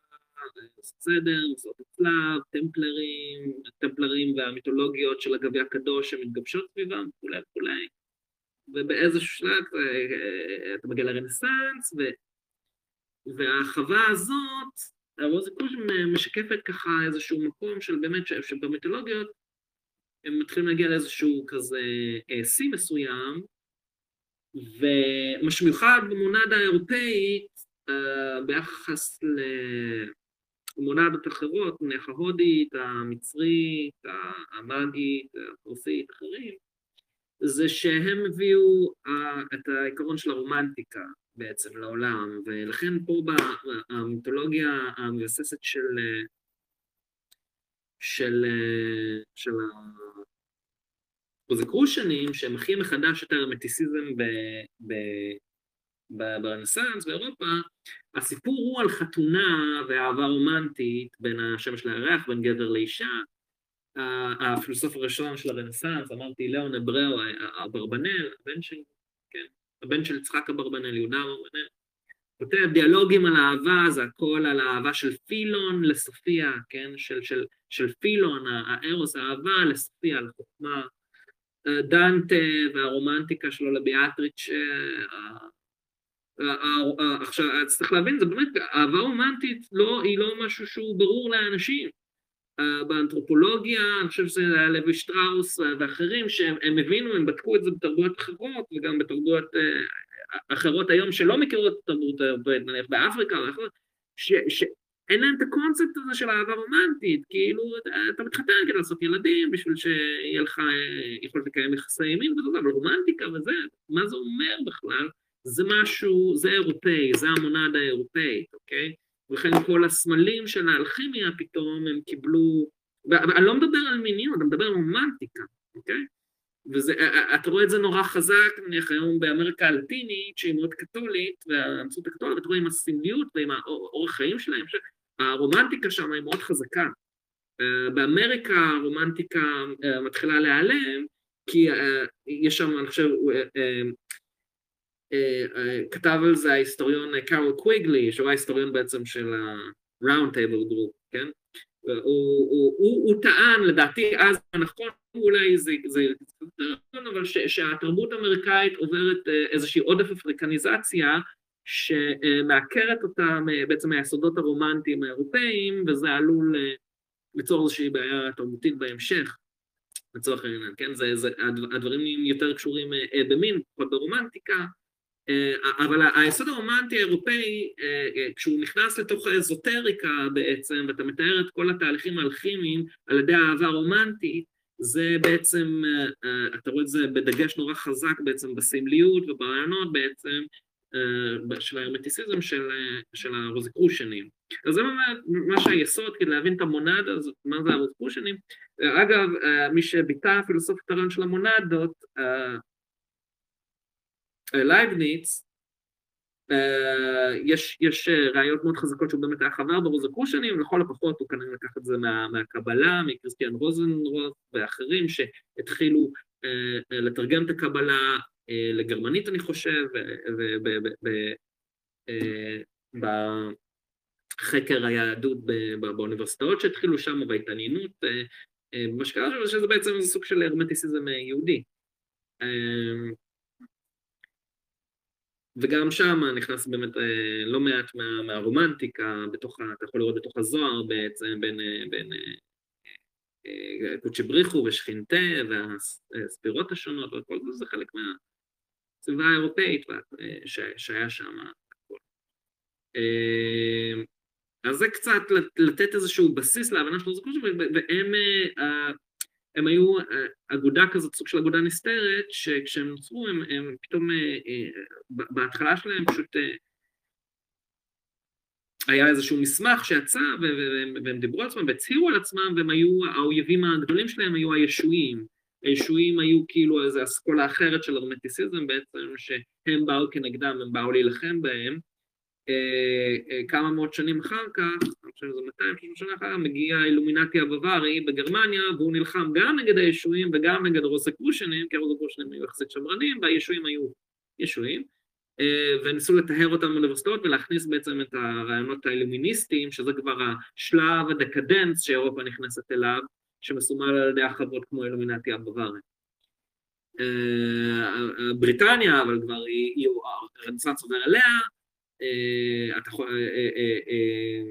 S1: סדר, מסעות הצלב, טמפלרים, הטמפלרים והמיתולוגיות של הגבי הקדוש שמתגבשות סביבם וכולי וכולי. ובאיזשהו שלב אה, אתה מגיע לרנסאנס, ו... והחווה הזאת, הרוזיקוש משקפת ככה איזשהו מקום של באמת, שבמיתולוגיות הם מתחילים להגיע לאיזשהו כזה אה, שיא מסוים, ומה שמיוחד במונדה האירופאית אה, ביחס למונדות אחרות, נניח ההודית, המצרית, המאגית, הפרוסית, אחרים, זה שהם הביאו אה, את העיקרון של הרומנטיקה בעצם לעולם, ולכן פה במיתולוגיה המבססת של של, של הפרוזקרושנים, שהם הכי מחדש את ההרמטיסיזם ברנסאנס באירופה, הסיפור הוא על חתונה ואהבה רומנטית בין השמש לירח, בין גבר לאישה. הפילוסוף הראשון של הרנסאנס, אמרתי, לאון אבראו, אברבנאל, הבן של, כן, הבן של יצחק אברבנאל, יהודה אברבנאל, כותב דיאלוגים על אהבה, זה הכל על האהבה של פילון לסופיה, כן, של, של, של פילון, הארוס, האהבה לסופיה, לחוכמה, דנטה והרומנטיקה שלו לביאטריץ' עכשיו צריך להבין זה באמת אהבה רומנטית לא, היא לא משהו שהוא ברור לאנשים. באנתרופולוגיה אני חושב שזה היה לוי שטראוס ואחרים שהם הבינו הם בדקו את זה בתרבויות אחרות וגם בתרבויות אחרות היום שלא מכירות את התרבות האירופאית נניח באפריקה שאין להם את הקונספט הזה של אהבה רומנטית כאילו אתה מתחתן כדי לעשות ילדים בשביל שיהיה לך יכולת לקיים יחסי ימין וזה אבל רומנטיקה וזה מה זה אומר בכלל זה משהו, זה אירופאי, זה המונד האירופאית, אוקיי? ולכן כל הסמלים של האלכימיה פתאום הם קיבלו, ואני לא מדבר על מיניות, אני מדבר על רומנטיקה, אוקיי? ואתה רואה את זה נורא חזק, נניח היום באמריקה הלטינית, שהיא מאוד קתולית, והמציאות הקתולית, אתה רואה עם הסמליות ועם האורח חיים שלהם, הרומנטיקה שם היא מאוד חזקה. באמריקה הרומנטיקה מתחילה להיעלם, כי יש שם, אני חושב, כתב על זה ההיסטוריון קארל קוויגלי, שהוא ההיסטוריון בעצם של ה-Round Table Group, כן? הוא, הוא, הוא, הוא טען, לדעתי אז נכון, אולי זה, נכון, אבל ש, שהתרבות האמריקאית עוברת איזושהי עודף אפריקניזציה שמעקרת אותה בעצם מהיסודות הרומנטיים האירופאיים, וזה עלול ליצור איזושהי בעיה תרבותית בהמשך, לצורך העניין, כן? זה, זה, הדברים יותר קשורים במין, פחות ברומנטיקה, אבל היסוד הרומנטי האירופאי, כשהוא נכנס לתוך האזוטריקה בעצם, ואתה מתאר את כל התהליכים האלכימיים על ידי אהבה רומנטית, זה בעצם, אתה רואה את זה בדגש נורא חזק בעצם בסמליות וברעיונות בעצם של ההרמטיסיזם של, של הרוזיקרושנים. אז זה מה שהיסוד כדי להבין את המונד, אז מה זה הרוזיקרושנים. אגב, מי שביטא פילוסופית הרעיון של המונדות, לייבניץ, יש, יש ראיות מאוד חזקות שהוא באמת היה חבר ברוזקרושנים, לכל הפחות הוא כנראה לקח את זה מה, מהקבלה, מקריסטיאן רוזנרוט ואחרים שהתחילו לתרגם את הקבלה לגרמנית אני חושב, ובחקר היהדות באוניברסיטאות שהתחילו שם, בהתעניינות, מה שקרה שזה בעצם סוג של הרמטיסיזם יהודי. וגם שם נכנס באמת אה, לא מעט מה, מהרומנטיקה, בתוך, אתה יכול לראות בתוך הזוהר בעצם בין, אה, אה, קודשי בריחו ושכינתה והספירות השונות וכל זה, זה חלק מהסביבה האירופאית שהיה שם. אז זה קצת לתת איזשהו בסיס להבנה של זה, והם הם היו אה, אגודה כזאת, סוג של אגודה נסתרת, שכשהם נוצרו הם, הם פתאום, אה, אה, בהתחלה שלהם פשוט היה איזשהו מסמך שיצא והם, והם דיברו על עצמם והצהירו על עצמם והם היו, האויבים הגדולים שלהם היו הישועים. הישועים היו כאילו איזו אסכולה אחרת של הרמטיסיזם בעצם, שהם באו כנגדם, הם באו להילחם בהם. אה, אה, כמה מאות שנים אחר כך, אני חושב שזה 200 שנה אחר כך, מגיע האילומינטי הבווארי בגרמניה, והוא נלחם גם נגד הישועים וגם נגד הרוסקרושנים, כי הרוסקרושנים היו יחסית שמרנים, והישועים היו ישועים, אה, וניסו לטהר אותם באוניברסיטאות ולהכניס בעצם את הרעיונות האילומיניסטיים, שזה כבר השלב הדקדנס שאירופה נכנסת אליו, שמסומל על ידי החברות כמו אילומינטי הבווארי. בריטניה, אבל כבר היא, הרנסאנס עובר אליה, אתה יכול, אה, אה,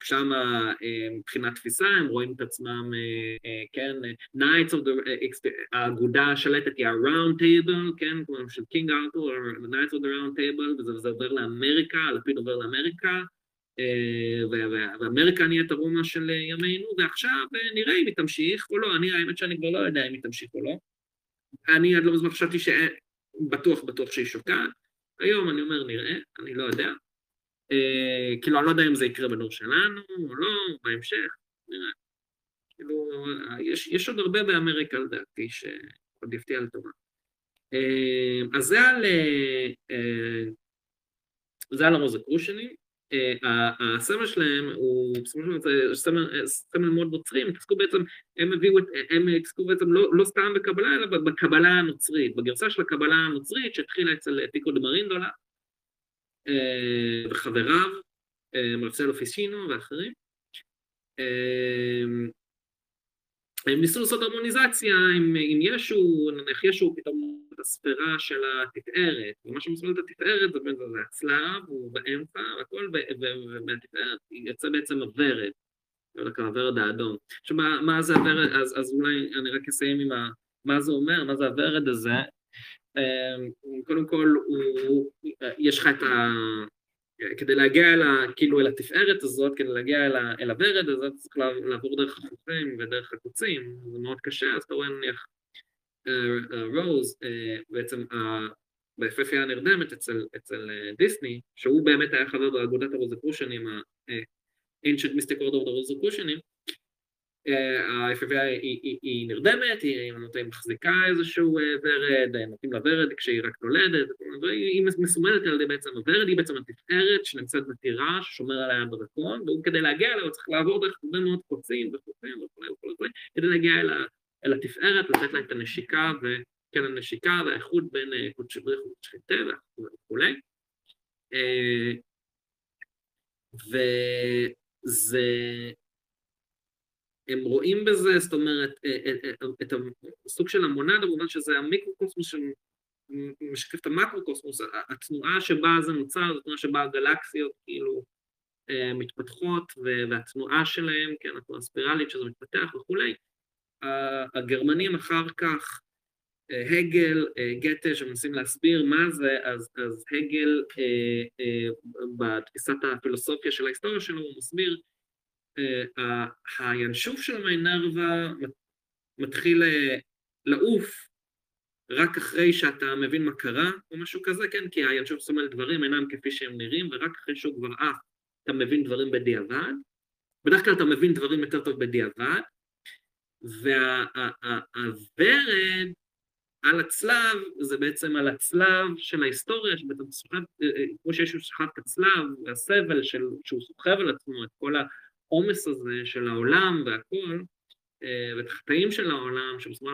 S1: כשם מבחינת תפיסה הם רואים את עצמם, כן, Knights of the, האגודה השלטת היא ה-Round Table, כן, כמו של קינג ארתור, Knights of the Round Table, וזה עובר לאמריקה, הלפיד עובר לאמריקה, ואמריקה נהיית הרומא של ימינו, ועכשיו נראה אם היא תמשיך או לא, אני האמת שאני כבר לא יודע אם היא תמשיך או לא. אני עד לא מזמן חשבתי שבטוח בטוח שהיא שוקעת, היום אני אומר נראה, אני לא יודע. אה, כאילו, אני לא יודע אם זה יקרה בדור שלנו או לא, בהמשך, נראה. כאילו, יש, יש עוד הרבה באמריקה לדעתי שעוד יפתיע לטובה. אה, אז זה על, אה, אה זה על הרוזקרושנים. אה, הסמל שלהם הוא דבר סמל, מאוד נוצרי, הם התעסקו בעצם, הם הביאו, הם התעסקו בעצם לא, לא סתם בקבלה, אלא בקבלה הנוצרית, בגרסה של הקבלה הנוצרית שהתחילה אצל פיקו דה מרינדולה אה, וחבריו, אה, מרצלו פיסינו ואחרים. הם ניסו לעשות הרמוניזציה עם, עם ישו, נניח ישו פתאום את הספירה של התפארת, ומה שמסמל את התפארת זה, זה, זה הצלב, הוא באמצע, והכל, ומהתפארת יוצא בעצם הוורד, הוורד האדום. עכשיו, מה, מה זה הוורד, אז, אז אולי אני רק אסיים עם ה... מה זה אומר, מה זה הוורד הזה? אמ, קודם כל, הוא, יש לך את ה... כדי להגיע אל, ה, כאילו, אל התפארת הזאת, כדי להגיע אל, ה, אל הוורד הזה, צריך לעבור דרך החופים ודרך הקוצים, זה מאוד קשה, אז אתה רואה נניח רוז, uh, uh, uh, בעצם ביפהפייה הנרדמת אצל, אצל דיסני, שהוא באמת היה חבר באגודת הרוזקרושנים, ה-Ancient Mystic Order of the Rosicrucianim, ה-FFI היא נרדמת, היא מחזיקה איזשהו ורד, נותנים לה ורד כשהיא רק נולדת, והיא מסומנת על ידי בעצם הוורד, היא בעצם התפארת שנמצאת בטירה, ששומר עליה הדרקון, והוא כדי להגיע אליה הוא צריך לעבור דרך הרבה מאוד קוצים וחופים וכולי וכולי, כדי להגיע אל התפארת, לתת לה את הנשיקה, וכן הנשיקה והאיחוד בין קודשי בריך וקודשי טבע וכולי. וזה הם רואים בזה, זאת אומרת, אה, אה, אה, את הסוג של המונדה, במובן שזה המיקרוקוסמוס שמשקף את המקרוקוסמוס, התנועה שבה זה נוצר, זו תנועה שבה הגלקסיות כאילו מתפתחות, והתנועה שלהם, כן, התנועה הספירלית שזה מתפתח וכולי. הגרמנים אחר כך, הגל, גתה, שמנסים להסביר מה זה, אז, אז הגל בתפיסת הפילוסופיה של ההיסטוריה שלו, הוא מסביר הינשוף של מיינרווה מתחיל אה, לעוף רק אחרי שאתה מבין מה קרה או משהו כזה, כן? כי הינשוף סומל דברים אינם כפי שהם נראים, ורק אחרי שהוא כבר עף אתה מבין דברים בדיעבד. בדרך כלל אתה מבין דברים יותר טוב בדיעבד, והוורד על הצלב זה בעצם על הצלב של ההיסטוריה, שבעצם סוחב, אה, אה, כמו שיש סוחב את הצלב, והסבל של, שהוא סוחב על עצמו את כל ה... העומס הזה של העולם והכל, אה, ואת החטאים של העולם, שבזמן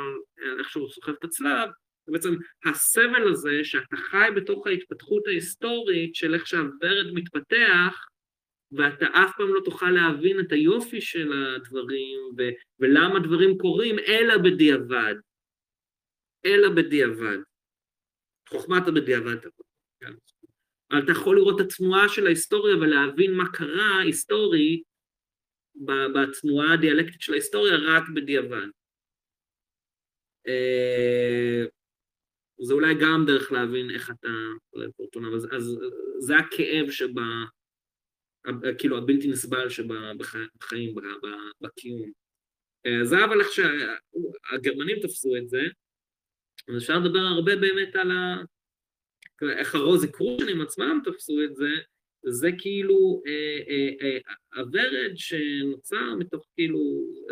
S1: איכשהו סוחב את הצלב, זה בעצם הסבל הזה שאתה חי בתוך ההתפתחות ההיסטורית של איך שהוורד מתפתח, ואתה אף פעם לא תוכל להבין את היופי של הדברים ו- ולמה דברים קורים, אלא בדיעבד. אלא בדיעבד. חוכמת הבדיעבד. כן. אבל אתה יכול לראות את התנועה של ההיסטוריה ולהבין מה קרה היסטורית בתנועה הדיאלקטית של ההיסטוריה רק בדיעבד. אה, זה אולי גם דרך להבין איך אתה עולה פורטונה, אז, אז זה הכאב שבה, כאילו הבלתי נסבל שבחיים, בקיום. אה, זה אבל איך שהגרמנים תפסו את זה, אז אפשר לדבר הרבה באמת על ה... איך הרוזי קרושנים עצמם תפסו את זה, זה כאילו אה, אה, אה, הוורד שנוצר מתוך כאילו,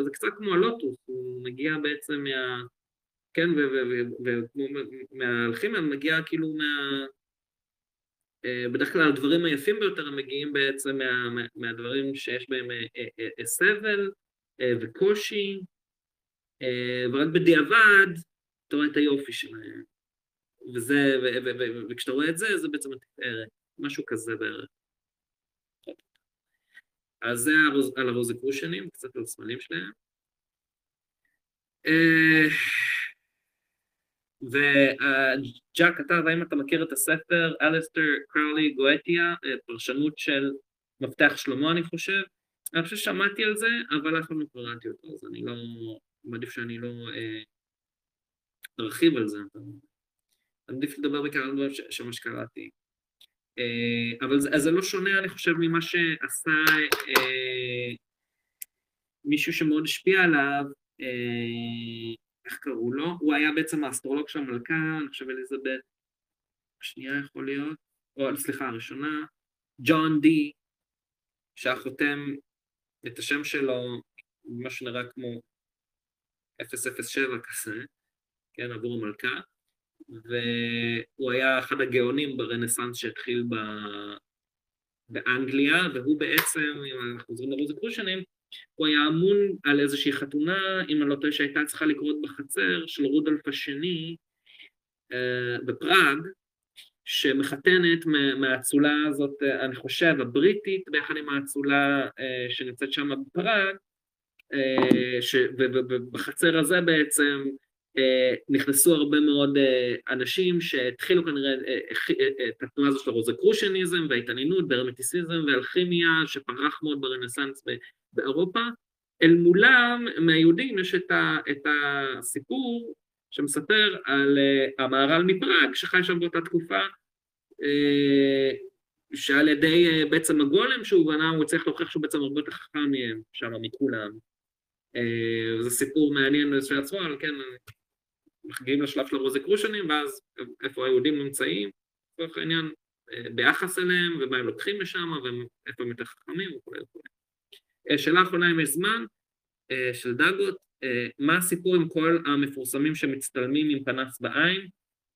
S1: זה קצת כמו הלוטוס, הוא מגיע בעצם מה... כן, ומהאלכימיה מגיע כאילו מה... בדרך כלל הדברים היפים ביותר הם מגיעים בעצם מה, מה, מהדברים שיש בהם סבל וקושי, ורק בדיעבד אתה רואה את היופי שלהם. וזה, וכשאתה רואה את זה, זה בעצם התפארת, משהו כזה בערך. אז זה על הרוזיקרושנים, קצת על הסמלים שלהם. אה, וג'אק כתב, האם אתה מכיר את הספר אליסטר קרלי גואטיה, פרשנות של מפתח שלמה אני חושב? אני חושב ששמעתי על זה, אבל אף פעם לא קראתי אותו, אז אני לא, מעדיף שאני לא אה, ארחיב על זה. אני עדיף לדבר בעיקר על דברים שמה שקראתי. אה, אבל זה, זה לא שונה, אני חושב, ממה שעשה אה, מישהו שמאוד השפיע עליו, אה, איך קראו לו? הוא היה בעצם האסטרולוג של המלכה, אני חושב אליזבת, השנייה יכול להיות, או סליחה, הראשונה, ג'ון די, שהחותם את השם שלו, מה שנראה כמו 007 כזה, כן, עבור המלכה, והוא היה אחד הגאונים ברנסאנס שהתחיל ב... באנגליה, והוא בעצם, אם אנחנו חוזרים לרוזיקרושנים, הוא היה אמון על איזושהי חתונה, אם אני לא טועה, שהייתה צריכה לקרות בחצר של רודולף השני אה, בפראג, שמחתנת מהאצולה הזאת, אני חושב, הבריטית, ביחד עם האצולה אה, שנמצאת שם בפראג, ובחצר הזה בעצם נכנסו הרבה מאוד אנשים שהתחילו כנראה את התנועה הזו של הרוזקרושניזם וההתעניינות בהרמטיסיזם ואלכימיה שפרח מאוד ברנסאנס באירופה. אל מולם, מהיהודים, יש את הסיפור שמספר על המהר"ל מפראג שחי שם באותה תקופה שעל ידי בעצם הגולם שהוא בנה, הוא צריך להוכיח שהוא בעצם הרבה יותר חכם מהם שם מכולם. זה סיפור מעניין בפני עצמו, אבל כן, מגיעים לשלב של הרוזקרושנים, ואז איפה היהודים נמצאים, לצורך העניין, ביחס אליהם, ומה הם לוקחים משם, ואיפה הם יותר חכמים וכו' וכו'. שאלה אחרונה אם יש זמן, של דגות, מה הסיפור עם כל המפורסמים שמצטלמים עם פנס בעין?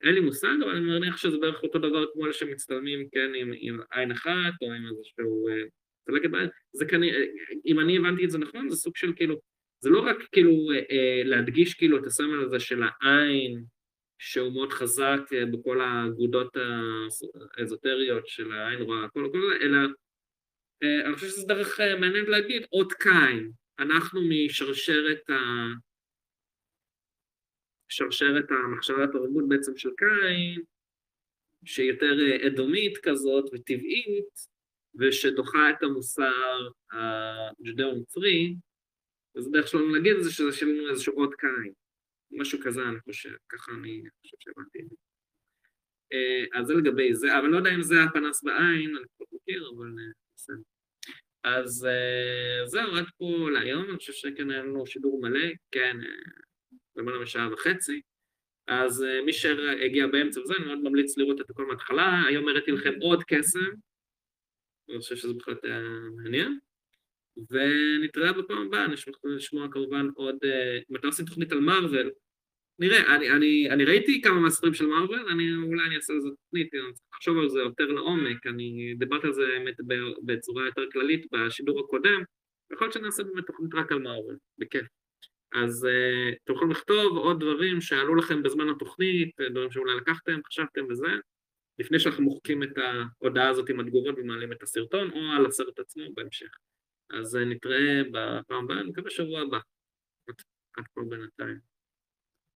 S1: אין לי מושג, אבל אני מניח שזה בערך אותו דבר כמו אלה שמצטלמים, כן, עם, עם עין אחת, או עם איזשהו צלקת. זה כנראה, אם אני הבנתי את זה נכון, זה סוג של כאילו, זה לא רק כאילו להדגיש כאילו את הסמל הזה של העין, שהוא מאוד חזק בכל האגודות האזוטריות של העין רואה, כל הכל, אלא אני חושב שזה דרך מעניינת להגיד, אות קין, אנחנו משרשרת ה... שרשרת המחשבה התרבות בעצם של קין, שהיא יותר אדומית כזאת וטבעית, ושדוחה את המוסר הג'ודאו-נוצרי, אז דרך שלנו להגיד את זה שזה שלנו איזשהו עוד קין, משהו כזה אני חושב, ככה אני חושב שהבנתי. את זה. אז זה לגבי זה, אבל לא יודע אם זה הפנס בעין, אני פחות מכיר, אבל בסדר. אז זהו, עד פה להיום, אני חושב שכן היה לנו שידור מלא, כן, למעלה משעה וחצי, אז מי שהגיע באמצע וזה, אני מאוד ממליץ לראות את הכל מההתחלה, היום הראיתי לכם עוד קסם, אני חושב שזה בהחלט מעניין, ונתראה בפעם הבאה, נשמח לשמוע כמובן עוד, אם אתם עושים תוכנית על מארוול, נראה, אני, אני, אני ראיתי כמה מהספרים של מארוול, אני, אולי אני אעשה לזה תוכנית, אני צריך לחשוב על זה יותר לעומק, אני דיברתי על זה באמת בצורה יותר כללית בשידור הקודם, יכול להיות שנעשה באמת תוכנית רק על מארוול, בכיף. אז uh, אתם יכולים לכתוב עוד דברים שעלו לכם בזמן התוכנית, דברים שאולי לקחתם, חשבתם וזה, לפני שאנחנו מוחקים את ההודעה הזאת עם התגובות ומעלים את הסרטון, או על הסרט עצמו בהמשך. אז נתראה בפעם הבאה, אני מקווה שבוע הבא. עד פה בינתיים.